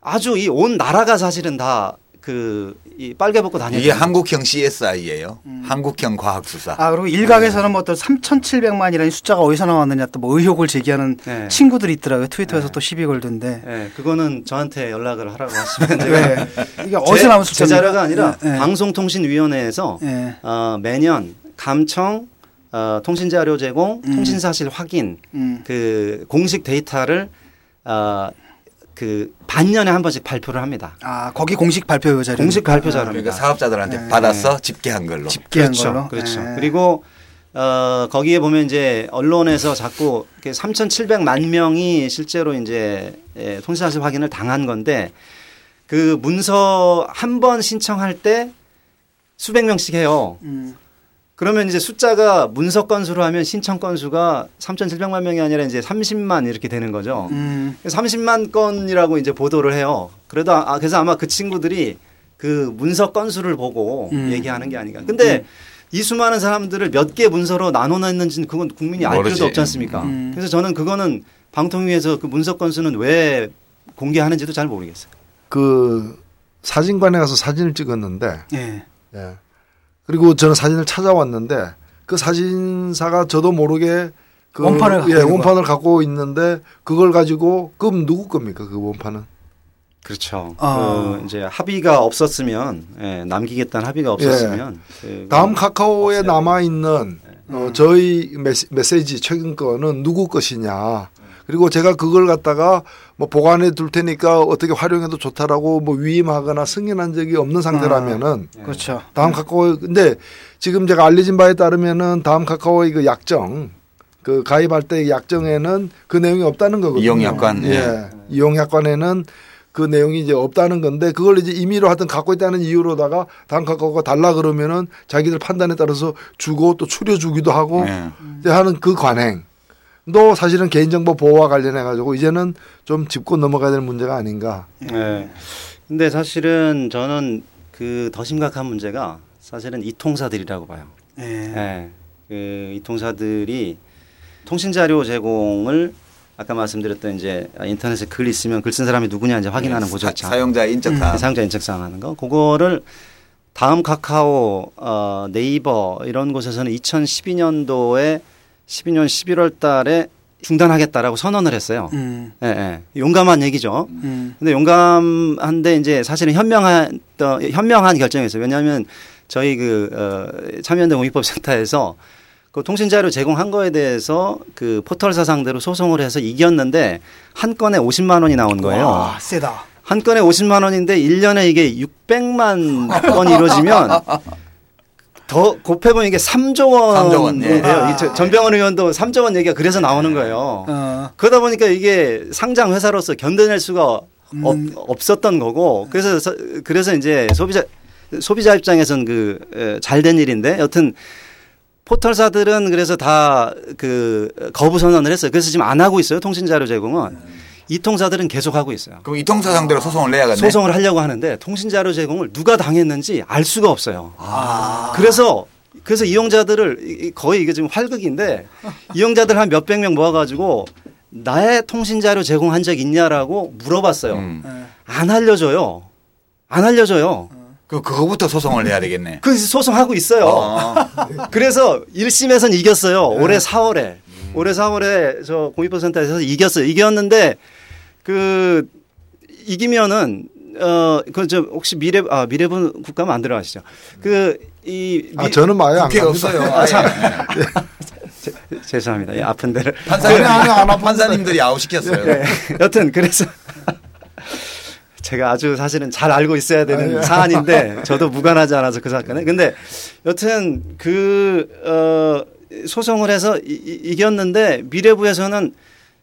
아주 이 온 나라가 사실은 다 그이 빨개 벗고 다니는 이게 한국형 CSI예요. 한국형 과학 수사. 아 그리고 일각에서는 뭐 또 3,700만이라는 숫자가 어디서 나왔느냐 또 뭐 의혹을 제기하는 네. 친구들이 있더라고요. 트위터에서 네. 또 시비 걸던데. 예, 그거는 저한테 연락을 하라고 하시면 제가 왜 이게 어디서 나온? 자료가 아니라 예, 예. 방송통신위원회에서 예. 어, 매년 감청, 어, 통신 자료 제공, 음. 통신 사실 확인, 음. 그 공식 데이터를 어, 그 반년에 한 번씩 발표를 합니다. 아 거기 공식 발표 자료. 공식 발표 그러니까 자료입니다. 사업자들한테 네. 받아서 집계한 걸로. 집계한 그렇죠, 걸로. 그렇죠. 예. 그리고 어, 거기에 보면 이제 언론에서 자꾸 3,700만 명이 실제로 이제 예, 통신 사실 확인을 당한 건데 그 문서 한 번 신청할 때 수백 명씩 해요. 음. 그러면 이제 숫자가 문서 건수로 하면 신청 건수가 3,700만 명이 아니라 이제 30만 이렇게 되는 거죠. 음. 30만 건이라고 이제 보도를 해요. 그래도 아, 그래서 아마 그 친구들이 그 문서 건수를 보고 음. 얘기하는 게 아닌가. 근데 이 수많은 사람들을 몇 개 문서로 나눠놨는지는 그건 국민이 알 모르지. 필요도 없지 않습니까? 음. 그래서 저는 그거는 방통위에서 그 문서 건수는 왜 공개하는지도 잘 모르겠어요. 그 사진관에 가서 사진을 찍었는데 예. 예. 그리고 저는 사진을 찾아왔는데 그 사진사가 저도 모르게 그 원판을 갖고 예, 있는 원판을 갖고 있는데 그걸 가지고 그럼 누구 겁니까 그 원판은? 그렇죠. 아. 그 이제 합의가 없었으면 예, 남기겠다는 합의가 없었으면 그 다음 카카오에 남아 있는 어, 저희 메시, 메시지 최근 거는 누구 것이냐. 그리고 제가 그걸 갖다가 뭐 보관해 둘 테니까 어떻게 활용해도 좋다라고 뭐 위임하거나 승인한 적이 없는 상태라면은 그렇죠. 다음 카카오 근데 지금 제가 알려진 바에 따르면은 다음 카카오의 그 약정 그 가입할 때 약정에는 그 내용이 없다는 거거든요. 이용약관, 예. 예. 이용약관에는 그 내용이 이제 없다는 건데 그걸 이제 임의로 하여튼 갖고 있다는 이유로다가 다음 카카오가 달라 그러면은 자기들 판단에 따라서 주고 또 추려 주기도 하고 예. 하는 그 관행 도 사실은 개인정보 보호와 관련해 가지고 이제는 좀 짚고 넘어가야 될 문제가 아닌가. 예. 근데 사실은 저는 그 더 심각한 문제가 사실은 이통사들이라고 봐요. 예. 예. 그 이통사들이 통신 자료 제공을 아까 말씀드렸던 이제 인터넷에 글 있으면 글 쓴 사람이 누구냐 이제 확인하는 사, 보조차 사용자 인적사항. 사용자 인적사항 하는 거 그거를 다음 카카오 어, 네이버 이런 곳에서는 2012년도에 12년 11월 달에 중단하겠다라고 선언을 했어요. 음. 예, 예. 용감한 얘기죠. 음. 근데 용감한데 이제 사실은 현명한 또 현명한 결정이었어요. 왜냐하면 저희 그 어, 참여연대 공익법센터에서 그 통신 자료 제공한 거에 대해서 그 포털사 상대로 소송을 해서 이겼는데 한 건에 50만 원이 나온 거예요. 와, 세다. 한 건에 50만 원인데 1년에 이게 600만 건이 이루어지면 더 곱해보면 이게 3조 원이 3조 원, 예. 저- 전병헌 의원도 3조 원 얘기가 그래서 나오는 거예요. 어. 그러다 보니까 이게 상장 회사로서 견뎌낼 수가 음. 없, 없었던 거고 그래서 서- 그래서 이제 소비자 소비자 입장에선 그잘된 일인데 여튼 포털사들은 그래서 다 그 거부 선언을 했어요. 그래서 지금 안 하고 있어요. 통신 자료 제공은 이 통사들은 계속 하고 있어요. 그럼 이통사 상대로 소송을 내야겠네. 소송을 하려고 하는데 통신 자료 제공을 누가 당했는지 알 수가 없어요. 아. 그래서 그래서 이용자들을 거의 이게 지금 활극인데 이용자들 한 몇백 명 모아가지고 나의 통신 자료 제공한 적 있냐라고 물어봤어요. 음. 예. 안 알려줘요. 안 알려줘요. 그 그거부터 소송을 해야 되겠네. 그 소송하고 있어요. 어. 그래서 1심에선 이겼어요. 올해 4월에. 올해 4월에 저 공익보센터에서 이겼어요. 이겼는데 그 이기면은 어 그 저 혹시 미래 아 미래분 국가만 안 들어가시죠. 그이 아 저는 마에 안 국회. 없어요. 아, 참. 아예. 죄송합니다. 예, 아픈 데를. 판사님, 판사님들이 아웃 시켰어요. 네. 여튼 그래서 제가 아주 사실은 잘 알고 있어야 되는 아, 예. 사안인데 저도 무관하지 않아서 그 사건에. 근데 여튼 그, 어, 소송을 해서 이, 이- 이겼는데 미래부에서는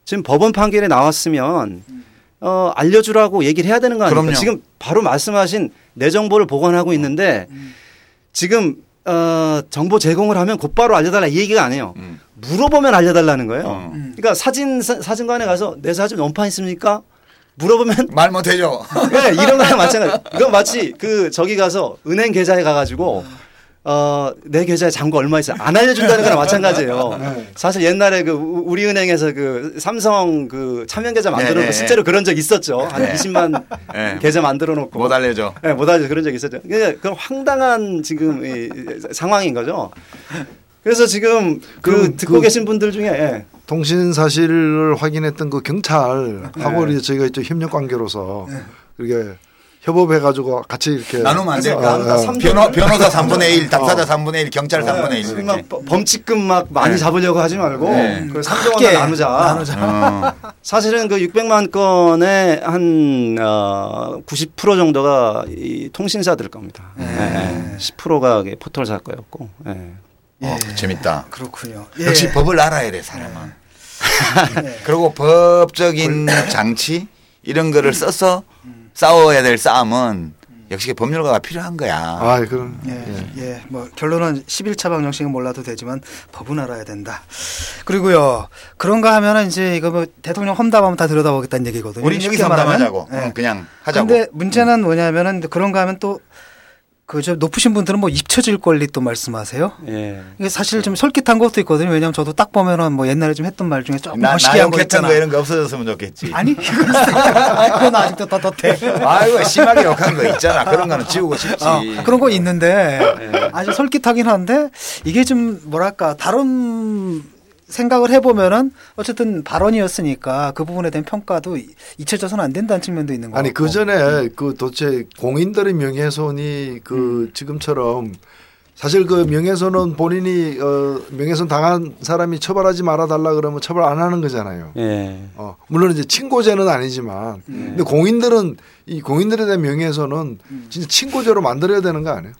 지금 법원 판결이 나왔으면 어, 알려주라고 얘기를 해야 되는 거 아닙니까? 그럼요. 지금 바로 말씀하신 내 정보를 보관하고 있는데 지금 어, 정보 제공을 하면 곧바로 알려달라 이 얘기가 아니에요. 음. 물어보면 알려달라는 거예요. 어. 그러니까 사진 사, 사진관에 가서 내 사진 원판 있습니까? 물어보면 말 못해줘. 네, 이런 거랑 마찬가지. 이건 마치 그 저기 가서 은행 계좌에 가가지고 어, 내 계좌에 잔고 얼마 있어요. 안 알려준다는 거랑 마찬가지예요. 사실 옛날에 그 우- 우리은행에서 그 삼성 그 참여 계좌 만들어 네, 놓고 네, 실제로 그런 적 있었죠. 한 네. 20만 네. 계좌 만들어 놓고. 못 알려줘. 네, 못 알죠. 그런 적 있었죠. 그러니까 그런 황당한 지금 이 상황인 거죠. 그래서 지금 그 듣고 그- 계신 분들 중에 예. 통신 사실을 확인했던 그 경찰하고 네. 이제 저희가 또 협력 관계로서 이렇게 협업해 가지고 같이 이렇게 나누면 안 될까? 어, 삼- 변호, 변호사 3분의 1, 당사자 3분의 1, 경찰 3분의 1. 지금 이렇게. 막 범칙금 막 많이 네. 잡으려고 하지 말고 네. 그 3조 원을 나누자. 어. 사실은 그 600만 건의 한 어, 90% 정도가 이 통신사들 겁니다. 예. 10%가 포털사 거였고. 예. 어, 재밌다. 그렇군요. 역시 법을 알아야 돼, 사람은. 그리고 법적인 장치 이런 거를 써서 싸워야 될 싸움은 역시 법률가가 필요한 거야. 아, 그런 예, 예, 뭐 결론은 11차 방정식은 몰라도 되지만 법은 알아야 된다. 그리고요 그런가 하면은 이제 이거 뭐 대통령 험담하면 다 들여다보겠다는 얘기거든요. 우린 쉽게 여기서 말하면. 담하자고 예. 그냥 하자고. 근데 문제는 뭐냐면은 그런가 하면 또 그저 높으신 분들은 뭐 입혀질 권리 또 말씀하세요. 예. 이게 사실 좀 솔깃한 것도 있거든요. 왜냐하면 저도 딱 보면은 뭐 옛날에 좀 했던 말 중에 조금 나, 멋있게 한거 나욕했던 있잖아. 거 이런 거 없어졌으면 좋겠지. 아니 그건 아직도 떳떳해. 아이고 심하게 욕한 거 있잖아. 그런 거는 지우고 싶지. 어, 그런 거 있는데 네. 아주 솔깃하긴 한데 이게 좀 뭐랄까 다른 생각을 해보면은 어쨌든 발언이었으니까 그 부분에 대한 평가도 잊혀져서는 안 된다는 측면도 있는 거고. 아니 그 전에 그 도대체 공인들의 명예훼손이 그 지금처럼 사실 그 명예훼손은 본인이 어 명예훼손 당한 사람이 처벌하지 말아 달라 그러면 처벌 안 하는 거잖아요. 예. 어 물론 이제 친고죄는 아니지만 근데 공인들은 이 공인들에 대한 명예훼손은 진짜 친고죄로 만들어야 되는 거 아니에요?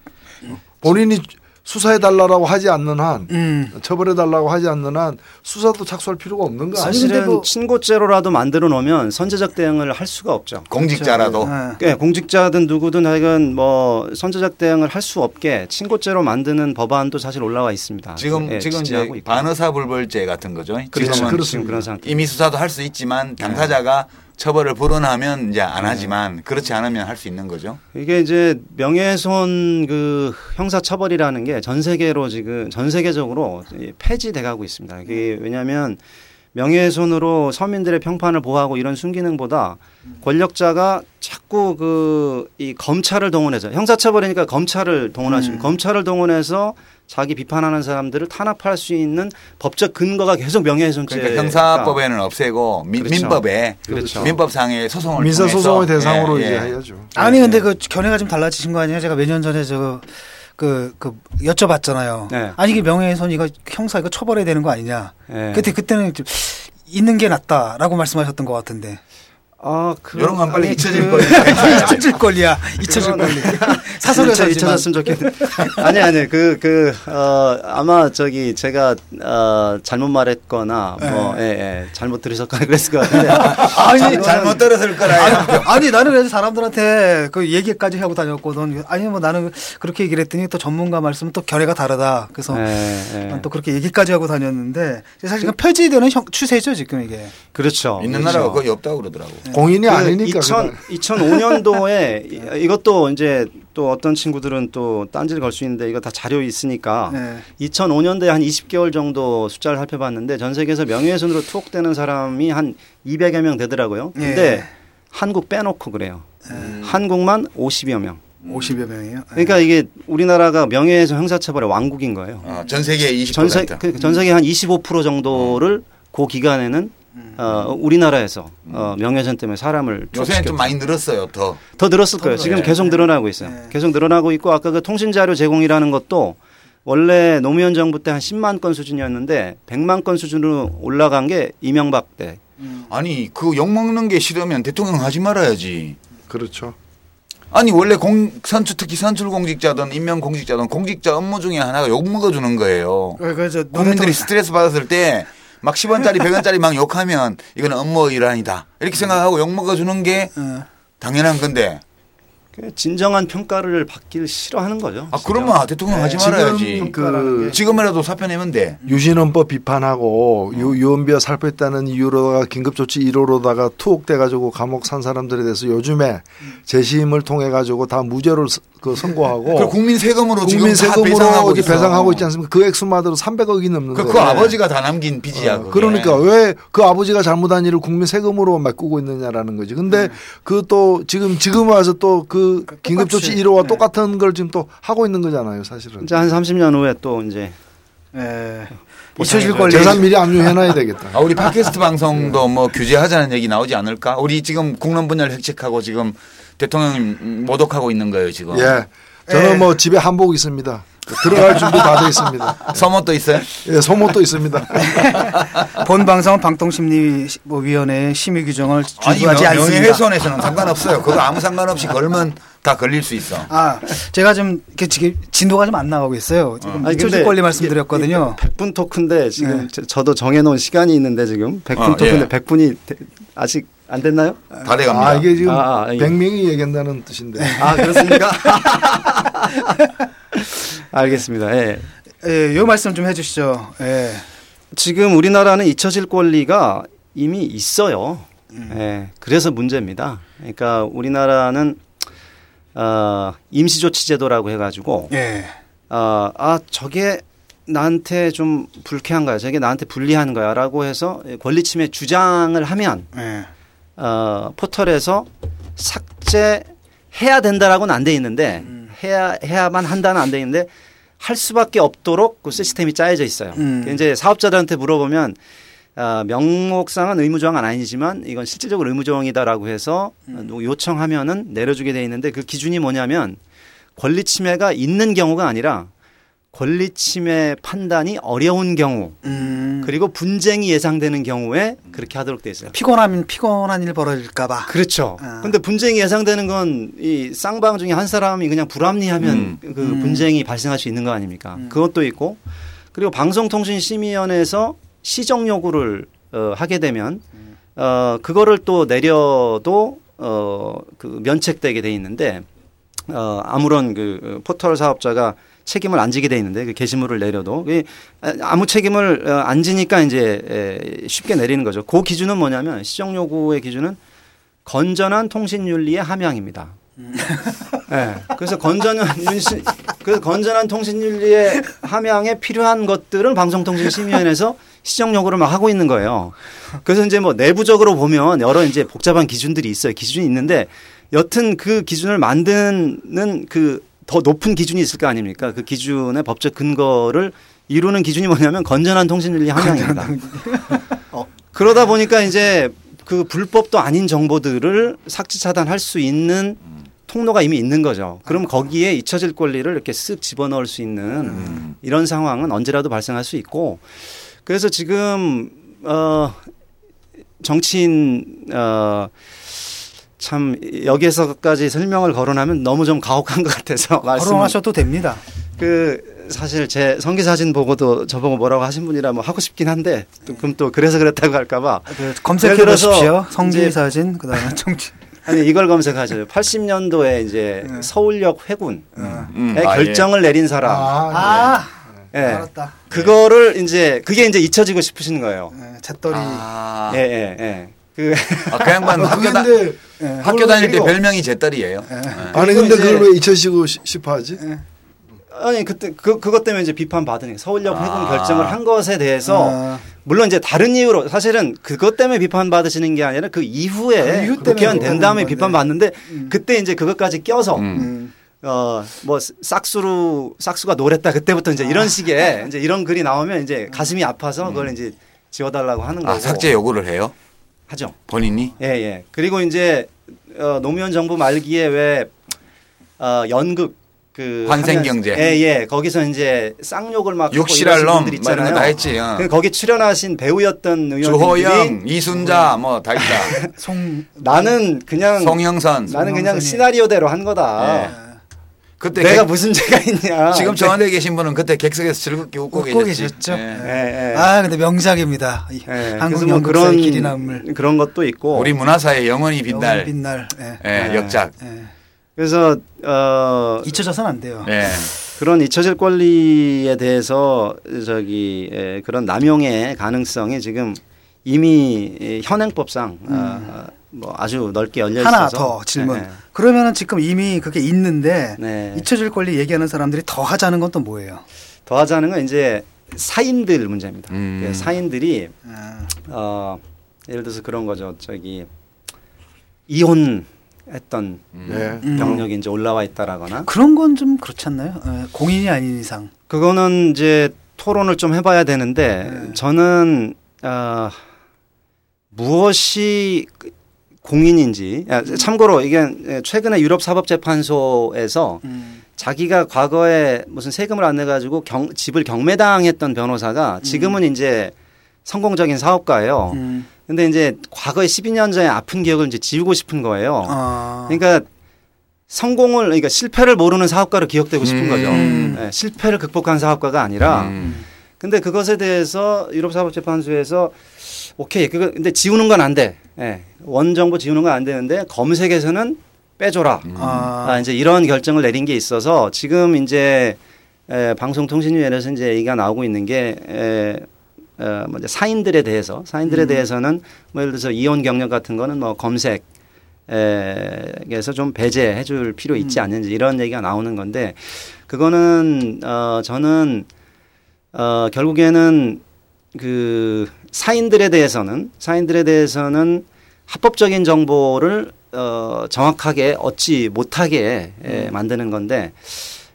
본인이 수사해 달라고 하지 않는 한 음. 처벌해 달라고 하지 않는 한 수사도 착수할 필요가 없는 거 아니에요? 사실은 뭐- 친고죄로라도 만들어 놓으면 선제적 대응을 할 수가 없죠. 공직자라도. 예. 예, 공직자든 누구든 하여간 뭐 선제적 대응을 할 수 없게 친고죄로 만드는 법안도 사실 올라와 있습니다. 지금 예, 지금 이제 지지하고 있고. 반의사 불벌죄 같은 거죠. 그렇죠. 지금은 그렇습니다. 지금 그런 상태. 임의 수사도 할 수 있지만 당사자가 처벌을 불언하면 이제 안 하지만 그렇지 않으면 할 수 있는 거죠. 이게 이제 명예훼손 그 형사 처벌이라는 게 전 세계로 지금 전 세계적으로 이 폐지돼 가고 있습니다. 이게 왜냐하면 명예훼손으로 서민들의 평판을 보호하고 이런 순기능보다 권력자가 자꾸 그 이 검찰을 동원해서 형사처벌이니까 검찰을 동원하시고 음. 검찰을 동원해서 자기 비판하는 사람들을 탄압할 수 있는 법적 근거가 계속 명예훼손죄. 그러니까 형사법에는 없애고 민, 그렇죠. 민법에 그렇죠. 민법상의 소송을 민사 통해서 소송의 대상으로 예, 이제 예. 해야죠. 아니 근데 그 견해가 좀 달라지신 거 아니에요? 제가 몇 년 전에 저 그, 그, 여쭤봤잖아요. 네. 아니, 이게 명예훼손 이거 형사 이거 처벌해야 되는 거 아니냐. 예. 그때, 그때는 좀 있는 게 낫다라고 말씀하셨던 것 같은데. 아, 그 이런 건 빨리 아니, 잊혀질 그- 거예요. 잊혀질 권리야. 잊혀질 권리. 사석에서 잊혀- 잊혀졌으면 좋겠는데. 아니 아니 그 그 어 아마 저기 제가 어 잘못 말했거나 뭐 예, 예, 잘못 들으셨거나 그랬을 것 같은데. 아니 잘못 들었을 거라요. 아니 나는 그래서 사람들한테 그 얘기까지 하고 다녔거든. 아니 뭐 나는 그렇게 얘기를 했더니 또 전문가 말씀은 또 견해가 다르다. 그래서 예, 예. 난또 그렇게 얘기까지 하고 다녔는데 사실 지금 폐지되는 형- 추세죠 지금 이게. 그렇죠. 있는 그렇죠. 나라가 거의 없다고 그러더라고. 공인이 그 아니니까 2000, 2005년도에 이것도 이제 또 어떤 친구들은 또 딴지를 걸 수 있는데 이거 다 자료 있으니까 네. 2005년도에 한 20개월 정도 숫자를 살펴봤는데 전 세계에서 명예훼손으로 투옥되는 사람이 한 200여 명 되더라고요. 근데 예. 한국 빼놓고 그래요. 한국만 50여 명. 50여 명이에요. 네. 그러니까 이게 우리나라가 명예훼손 형사처벌의 왕국인 거예요. 어, 전 세계 20%. 전, 세, 그, 전 세계 한 25% 정도를 그 기간에는 어, 우리나라에서 어, 명예훼손 때문에 사람을 요새는. 좀 많이 늘었어요. 더. 더 늘었을 거예요. 지금 네. 계속 늘어나고 있어요. 네. 계속 늘어나고 있고 아까 그 통신 자료 제공이라는 것도 원래 노무현 정부 때 한 10만 건 수준이었는데 100만 건 수준으로 올라간 게 이명박 때. 아니 그 욕 먹는 게 싫으면 대통령 하지 말아야지. 그렇죠. 아니 원래 공 선출 특히 선출 공직자든 임명 공직자든 공직자 업무 중에 하나가 욕 먹어주는 거예요. 그래서 국민들이 스트레스 받았을 때 막 10원짜리 100원짜리 막 욕하면 이건 업무 일환이다 이렇게 생각하고 욕 먹어 주는 게 어. 당연한 건데 그 진정한 평가를 받기를 싫어하는 거죠. 아. 그러면 대통령 하지 말아야지. 지금 그 지금이라도 사표 내면 돼. 유신헌법 비판하고 유, 유언비어 살포했다는 이유로다가 긴급조치 1호로다가 투옥돼 가지고 감옥 산 사람들에 대해서 요즘에 재심을 통해 가지고 다 무죄를 스- 그 선고하고 그 국민 세금으로 국민 세금으로 배상하고. 배상하고 있지 않습니까? 그 액수마저도 300억이 넘는데. 그, 그 아버지가 다 남긴 빚이야. 어. 그러니까 왜 그 아버지가 잘못한 일을 국민 세금으로 메꾸고 있느냐라는 거지. 근데 그또 지금 지금 와서 또 그 긴급조치 똑같이. 1호와 네. 똑같은 걸 지금 또 하고 있는 거잖아요, 사실은. 이제 한 30년 후에 또 이제 예. 잊혀질. 권리. 재산 미리 압류해놔야 되겠다. 아, 우리 팟캐스트 방송도 뭐 규제하자는 얘기 나오지 않을까? 우리 지금 국론 분야를 획책하고 지금 대통령 모독하고 있는 거예요 지금. 예. 저는 뭐 예. 뭐 집에 한복 있습니다. 들어갈 준비 다 돼 있습니다. 소모도 있어요? 예, 소모도 있습니다. 본 방송은 방통심리위원회의 뭐 심의 규정을 준수하지 않습니다. 명예훼손에서는 상관없어요. 그거 아무 상관없이 걸면 다 걸릴 수 있어. 아, 제가 좀 이렇게 지금 진도가 좀 안 나가고 있어요. 지금 근데 권리 이게- 말씀드렸거든요. 이게 100분 토크인데 지금 네. 저- 저도 정해놓은 시간이 있는데 지금 100분 어, 토크인데 예. 100분이 아직 안 됐나요? 다 돼갑니다. 아, 이게 지금 아, 아, 이게- 100명이 얘기한다는 뜻인데. 아 그렇습니까? 알겠습니다. 예. 예, 요 말씀 좀 해주시죠. 예. 지금 우리나라는 잊혀질 권리가 이미 있어요. 예. 그래서 문제입니다. 그러니까 우리나라는 어, 임시조치제도라고 해가지고 예. 어, 아 저게 나한테 좀 불쾌한 거야, 저게 나한테 불리한 거야라고 해서 권리침해 주장을 하면 예. 어, 포털에서 삭제해야 된다라고는 안 돼 있는데 음. 해야 해야만 한다는 안 돼 있는데 할 수밖에 없도록 그 시스템이 짜여져 있어요. 음. 이제 사업자들한테 물어보면 어, 명목상은 의무조항은 아니지만 이건 실질적으로 의무조항이다라고 해서 음. 요청하면은 내려주게 돼 있는데 그 기준이 뭐냐면 권리 침해가 있는 경우가 아니라 권리 침해 판단이 어려운 경우 음. 그리고 분쟁이 예상되는 경우에 그렇게 하도록 돼 있어요. 피곤하면 피곤한 일 벌어질까봐. 그렇죠. 아. 근데 분쟁이 예상되는 건 이 쌍방 중에 한 사람이 그냥 불합리하면 그 음. 분쟁이 발생할 수 있는 거 아닙니까? 그것도 있고 그리고 방송통신심의위원회에서 시정 요구를 어, 하게 되면 어 그거를 또 내려도 어 그 면책되게 돼 있는데 어 아무런 그 포털 사업자가 책임을 안 지게 돼 있는데 그 게시물을 내려도 이 아무 책임을 어, 안 지니까 이제 에, 쉽게 내리는 거죠. 그 기준은 뭐냐면 시정 요구의 기준은 건전한 통신 윤리의 함양입니다. 예. 그래서 건전한 윤시, 그 건전한 통신 윤리의 함양에 필요한 것들은 방송통신심의위원회에서 시정 요구를 막 하고 있는 거예요. 그래서 이제 뭐 내부적으로 보면 여러 이제 복잡한 기준들이 있어요. 기준이 있는데 여튼 그 기준을 만드는 그 더 높은 기준이 있을 거 아닙니까? 그 기준의 법적 근거를 이루는 기준이 뭐냐면 건전한 통신 윤리 함양입니다. 그러다 보니까 이제 그 불법도 아닌 정보들을 삭제 차단할 수 있는 통로가 이미 있는 거죠. 그럼 거기에 잊혀질 권리를 이렇게 쓱 집어넣을 수 있는 이런 상황은 언제라도 발생할 수 있고 그래서 지금 어 정치인 어 참 여기에서까지 설명을 거론하면 너무 좀 가혹한 것 같아서 거론하셔도 됩니다. 그 사실 제 성기 사진 보고도 저보고 뭐라고 하신 분이라 뭐 하고 싶긴 한데 또 그럼 또 그래서 그랬다고 할까봐 그 검색해 보십시오. 성기 사진 그다음에 정치. 아니 이걸 검색하죠. 80년도에 이제 네. 서울역 회군의 음, 아, 결정을 내린 사람. 아, 예. 알았다. 그거를 이제 그게 이제 잊혀지고 싶으신 거예요. 예, 잿더리. 아, 예, 예, 예. 그 아, 그 양반 아, 학교, 다, 근데 예. 학교 다닐 때 별명이 제딸이에요. 아니 그리고 근데 이제- 그걸 왜 잊혀지고 시- 싶어 하지? 아니 그때 그 그것 때문에 이제 비판 받은 게 서울역 회군 아. 결정을 한 것에 대해서 아. 물론 이제 다른 이유로 사실은 그것 때문에 비판 받으시는 게 아니라 그 이후에 그 이후 국회의원 된 다음에 비판. 받는데 그때 이제 그것까지 껴서 음. 음. 어뭐 싹수로 싹수가 노랬다 그때부터 이제 이런 식의 이제 이런 글이 나오면 이제 가슴이 아파서 그걸 이제 지워달라고 하는 거고 아, 삭제 요구를 해요? 하죠. 본인이? 예 예. 그리고 이제 어, 노무현 정부 말기에 왜 어, 연극 그 환생경제. 예예. 거기서 이제 쌍욕을 막 이러신 놈, 있잖아요. 거다 했지. 어. 그 거기 출연하신 배우였던 의원들이 주호영, 이순자, 뭐 다 있다. 송 나는 그냥 송영선. 나는 그냥. 시나리오대로 한 거다. 예. 그때 내가 객- 무슨 죄가 있냐. 지금 저 안에 계신 분은 그때 객석에서 즐겁게 웃고, 웃고. 계셨죠. 예. 예, 예. 아 근데 명작입니다. 이 예, 그래서 한국 뭐 그런 길이 남물. 그런 것도 있고. 우리 문화사의 영원히 빛날 빛날. 예. 예, 예. 역작. 예. 그래서 어 잊혀져서는 안 돼요. 예. 그런 잊혀질 권리에 대해서 저기 에, 그런 남용의 가능성이 지금 이미 이 현행법상 아, 뭐 아주 넓게 열려 있어서 음. 하나 더 질문. 네, 그러면은 지금 이미 그게 있는데 네. 잊혀질 권리 얘기하는 사람들이 더 하자는 건 또 뭐예요? 더 하자는 건 이제 사인들 문제입니다. 음. 그 사인들이 아, 어 예를 들어서 그런 거죠. 저기 이혼 했던 네. 음. 병력이 이제 올라와 있다라거나 그런 건 좀 그렇지 않나요? 예, 공인이 아닌 이상. 그거는 이제 토론을 좀 해봐야 되는데 네. 저는 어, 무엇이 공인인지 야, 참고로 이게 최근에 유럽 사법재판소에서 음. 자기가 과거에 무슨 세금을 안 내 가지고 경, 집을 경매당했던 변호사가 지금은 이제 성공적인 사업가예요. 음. 근데 이제 과거에 12년 전에 아픈 기억을 이제 지우고 싶은 거예요. 아. 그러니까 성공을 그러니까 실패를 모르는 사업가로 기억되고 싶은 음. 거죠. 음. 예, 실패를 극복한 사업가가 아니라 음. 근데 그것에 대해서 유럽 사법재판소에서 오케이 그거 근데 지우는 건 안 돼. 예. 원정부 지우는 건 안 되는데 검색에서는 빼줘라. 아. 아, 이제 이런 결정을 내린 게 있어서 지금 이제 에, 방송통신위원회에서 이제 얘기가 나오고 있는 게 에, 어, 뭐 이제 사인들에 대해서 사인들에 음. 대해서는 뭐 예를 들어서 이혼 경력 같은 거는 뭐 검색 에서 좀 배제해 줄 필요 있지 않는지 이런 얘기가 나오는 건데 그거는 어 저는 어 결국에는 그 사인들에 대해서는 사인들에 대해서는 합법적인 정보를 어 정확하게 얻지 못하게 에, 만드는 건데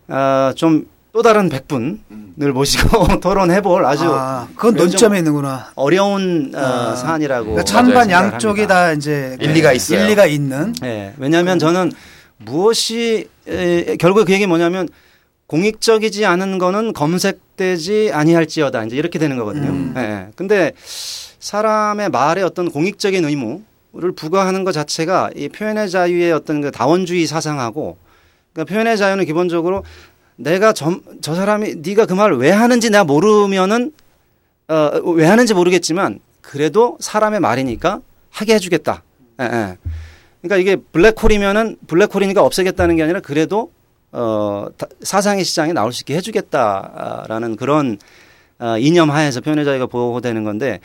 어 좀 또 다른 백분을 모시고 토론해볼 아주 아, 그건 논점에 있는구나. 어려운 어, 아. 사안이라고 그러니까 찬반 양쪽이 합니다. 다 이제 일리가 있어요. 일리가 있는. 예, 왜냐하면 저는 무엇이 에, 결국에 그 얘기 뭐냐면 공익적이지 않은 거는 검색 되지 아니할지어다 이제 이렇게 되는 거거든요. 음. 예, 예. 근데 사람의 말에 어떤 공익적인 의무를 부과하는 것 자체가 이 표현의 자유의 어떤 그 다원주의 사상하고 그러니까 표현의 자유는 기본적으로 내가 저, 저 사람이 네가 그 말을 왜 하는지 내가 모르면은 어, 왜 하는지 모르겠지만 그래도 사람의 말이니까 하게 해주겠다. 예, 예. 그러니까 이게 블랙홀이면은 블랙홀이니까 없애겠다는 게 아니라 그래도 어, 다- 사상의 시장에 나올 수 있게 해주겠다라는 그런 어, 이념 하에서 표현의 자유가 보호되는 건데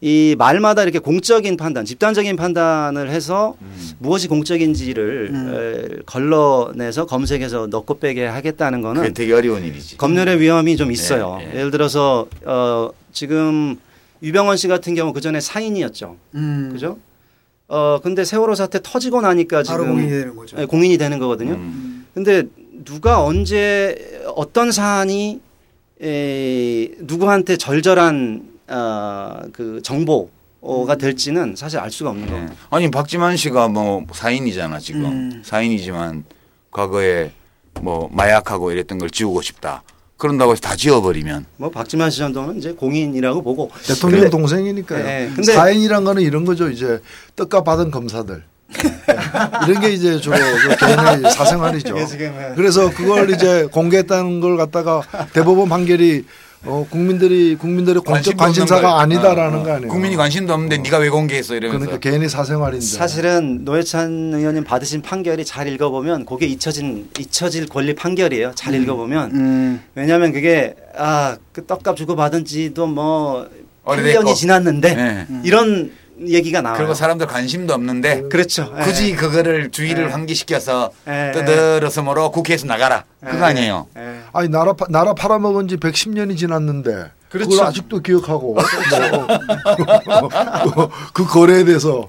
이 말마다 이렇게 공적인 판단, 집단적인 판단을 해서 무엇이 공적인지를 에, 걸러내서 검색해서 넣고 빼게 하겠다는 거는 그게 되게 어려운 일이지. 검열의 위험이 좀 있어요. 예, 예. 예를 들어서 어 지금 유병원 씨 같은 경우 그 전에 사인이었죠. 음. 그죠? 어 근데 세월호 사태 터지고 나니까 지금 공인이 되는 거죠. 예, 공인이 되는 거거든요. 음. 근데 누가 언제 어떤 사안이 에, 누구한테 절절한 어, 그 정보 가 될지는 사실 알 수가 없는 예. 거예요. 아니 박지만 씨가 뭐 사인이잖아 지금 음. 사인이지만 과거에 뭐 마약하고 이랬던 걸 지우고 싶다. 그런다고 해서 다 지워버리면 뭐 박지만 씨 정도는 이제 공인이라고 보고 대통령 동생이니까요. 예, 근데- 사인이란 거는 이런 거죠. 이제 떡값 받은 검사들. 예. 이런 게 이제 주로 그 개인의 사생활이죠. 예. 그래서 그걸 이제 공개했다는 걸 갖다가 대법원 판결이 어, 국민들이 국민들의 공적 관심사가. 아니다라는 어, 어. 거 아니에요. 국민이 관심도 없는데 네가 왜 공개했어 이러면서. 그러니까 개인의 사생활인데. 사실은 노회찬 의원님 받으신 판결이 잘 읽어보면 그게 잊혀진 잊혀질 권리 판결이에요. 잘 읽어보면 음. 왜냐하면 그게 아그 떡값 주고 받은지도 뭐 오래됐고. 8년이 지났는데 예. 이런 얘기가 나와요. 그리고 사람들 관심도 없는데 그렇죠. 예. 굳이 그거를 주의를 예. 환기시켜서 예, 떠들어서 뭐로 국회에서 나가라 그거 아니에요. 예. 아니 나라 파- 나라 팔아먹은 지 110년이 지났는데 그렇죠. 그걸 아직도 기억하고 뭐, 그, 그 거래에 대해서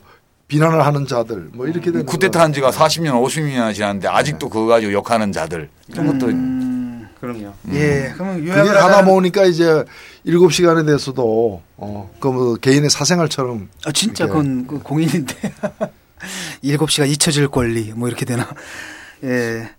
비난을 하는 자들 뭐 이렇게 되는 쿠데타 한 지가 40년, 50년이나 지났는데 아직도 그거 가지고 욕하는 자들 이런 것도 음. 그럼요. 예. 그러면 그게 요약을 가다 하자면 보니까 이제 일곱 시간에 대해서도 어, 그 뭐 개인의 사생활처럼 아, 진짜. 그건 그 공인인데. 일곱 시가 잊혀질 권리 뭐 이렇게 되나. 예.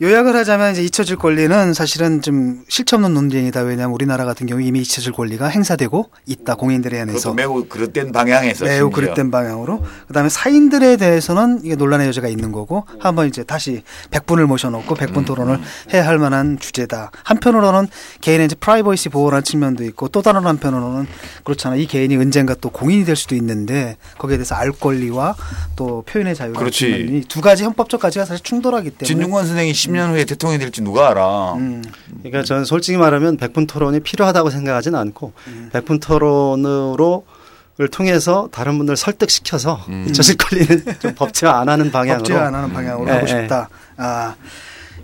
요약을 하자면 이제 잊혀질 권리는 사실은 좀 실체 없는 논쟁이다. 왜냐하면 우리나라 같은 경우 이미 잊혀질 권리가 행사되고 있다. 공인들에 한해서. 매우 그릇된 방향에서 매우 심지어. 그릇된 방향으로. 그다음에 사인들에 대해서는 이게 논란의 여지가 있는 거고 한번 이제 다시 100분을 모셔놓고 100분 토론을 해야 할 만한 주제다. 한편으로는 개인의 이제 프라이버시 보호라는 측면도 있고 또 다른 한편으로는 그렇잖아. 이 개인이 언젠가 또 공인이 될 수도 있는데 거기에 대해서 알 권리와 또 표현의 자유 그렇지. 측면이 두 가지 헌법적 가치가 사실 충돌하기 때문에 진중권 선생이 10년 후에 대통령이 될지 누가 알아. 음, 그러니까 저는 솔직히 말하면 백분 토론이 필요하다고 생각하지는 않고 백분 토론으로 를 통해서 다른 분들 설득시켜서 음. 잊혀질 권리는 좀 법제화 안 하는 방향으로 법제화 안 하는 방향으로 예, 하고 예. 싶다. 아,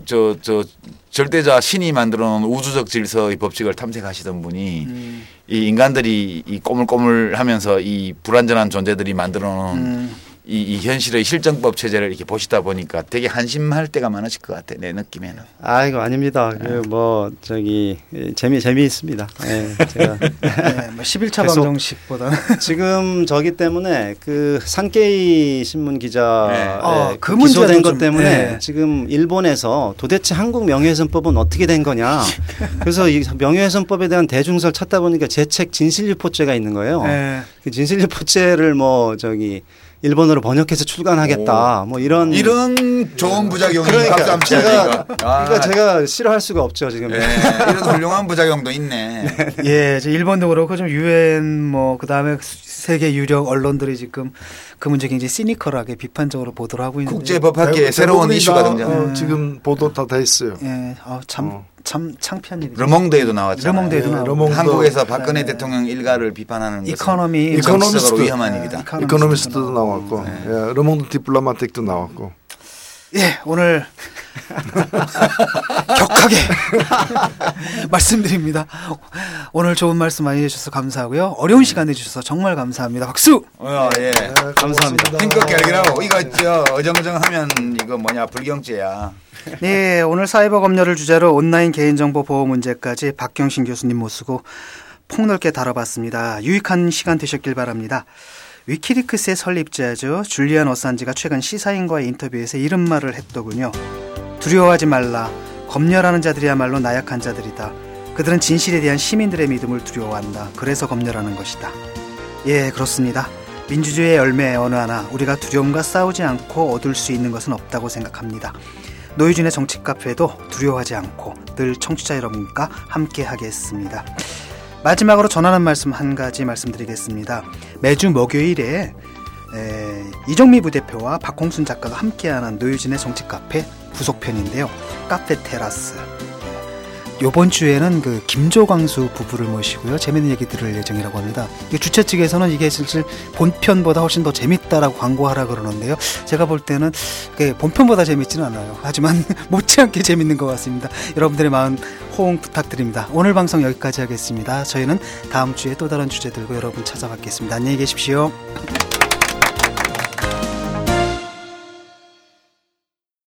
저, 저, 절대자 신이 만들어 놓은 우주적 질서의 법칙을 탐색하시던 분이 음, 이 인간들이 이 꼬물꼬물 하면서 이 불완전한 존재들이 만들어 놓은 음, 이, 이 현실의 실정법 체제를 이렇게 보시다 보니까 되게 한심할 때가 많으실 것 같아 내 느낌에는. 아이고 아닙니다. 그 뭐 저기 예, 재미 재미있습니다. 예, 제가 예, 뭐 11차 계속- 방정식보다는 지금 저기 때문에 그 산케이 신문 기자 네. 어, 예, 그그 기소된 좀, 것 때문에 예. 지금 일본에서 도대체 한국 명예훼손법은 어떻게 된 거냐. 그래서 이 명예훼손법에 대한 대중설 찾다 보니까 제 책 진실유포죄가 있는 거예요. 예. 그 진실유포죄를 뭐 저기 일본어로 번역해서 출간하겠다. 뭐 이런 이런 좋은 부작용이 그러니까 제가 이거. 아, 그러니까 제가 싫어할 수가 없죠 지금. 예, 이런 훌륭한 부작용도 있네. 예, 이제 일본도 그렇고 좀 유엔 뭐 그다음에 세계 유력 언론들이 지금 그 문제 굉장히 시니컬하게 비판적으로 보도를 하고 있는데 국제 법학계에 대부분이 새로운 다, 이슈가 등장. 어, 지금 보도 다돼 있어요. 예, 아, 참, 어. 참 창피한 일이죠. 르몽드에도 나왔잖아요. 르몽드에도 예, 나오고. 르몽드. 한국에서 박근혜 네. 대통령 일가를 비판하는 이코노미 정치적으로. 위험한 일이다. 이코노미스트도 나왔고 네. 예, 르몽드 디플로마틱도 나왔고 예, 오늘 격하게 말씀드립니다. 오늘 좋은 말씀 많이 해주셔서 감사하고요. 어려운 시간 내주셔서 정말 감사합니다. 박수! 어, 예. 감사합니다. 힘껏 결기라고 이거 저 어정어정하면 이거 뭐냐 불경죄야. 네, 오늘 사이버 검열을 주제로 온라인 개인정보 보호 문제까지 박경신 교수님 모시고 폭넓게 다뤄봤습니다. 유익한 시간 되셨길 바랍니다. 위키리크스의 설립자죠. 줄리안 어산지가 최근 시사인과의 인터뷰에서 이런 말을 했더군요. 두려워하지 말라. 검열하는 자들이야말로 나약한 자들이다. 그들은 진실에 대한 시민들의 믿음을 두려워한다. 그래서 검열하는 것이다. 예, 그렇습니다. 민주주의의 열매 어느 하나 우리가 두려움과 싸우지 않고 얻을 수 있는 것은 없다고 생각합니다. 노유진의 정치 카페도 두려워하지 않고 늘 청취자 여러분과 함께 하겠습니다. 마지막으로 전하는 말씀 한 가지 말씀드리겠습니다. 매주 목요일에 에, 이정미 부대표와 박홍순 작가가 함께하는 노유진의 정치 카페 부속편인데요. 카페 테라스. 요번 주에는 그 김조광수 부부를 모시고요. 재밌는 얘기 들을 예정이라고 합니다. 주최 측에서는 이게 실질 본편보다 훨씬 더 재밌다라고 광고하라 그러는데요. 제가 볼 때는 그게 본편보다 재밌지는 않아요. 하지만 못지않게 재밌는 것 같습니다. 여러분들의 마음 호응 부탁드립니다. 오늘 방송 여기까지 하겠습니다. 저희는 다음 주에 또 다른 주제 들고 여러분 찾아뵙겠습니다. 안녕히 계십시오.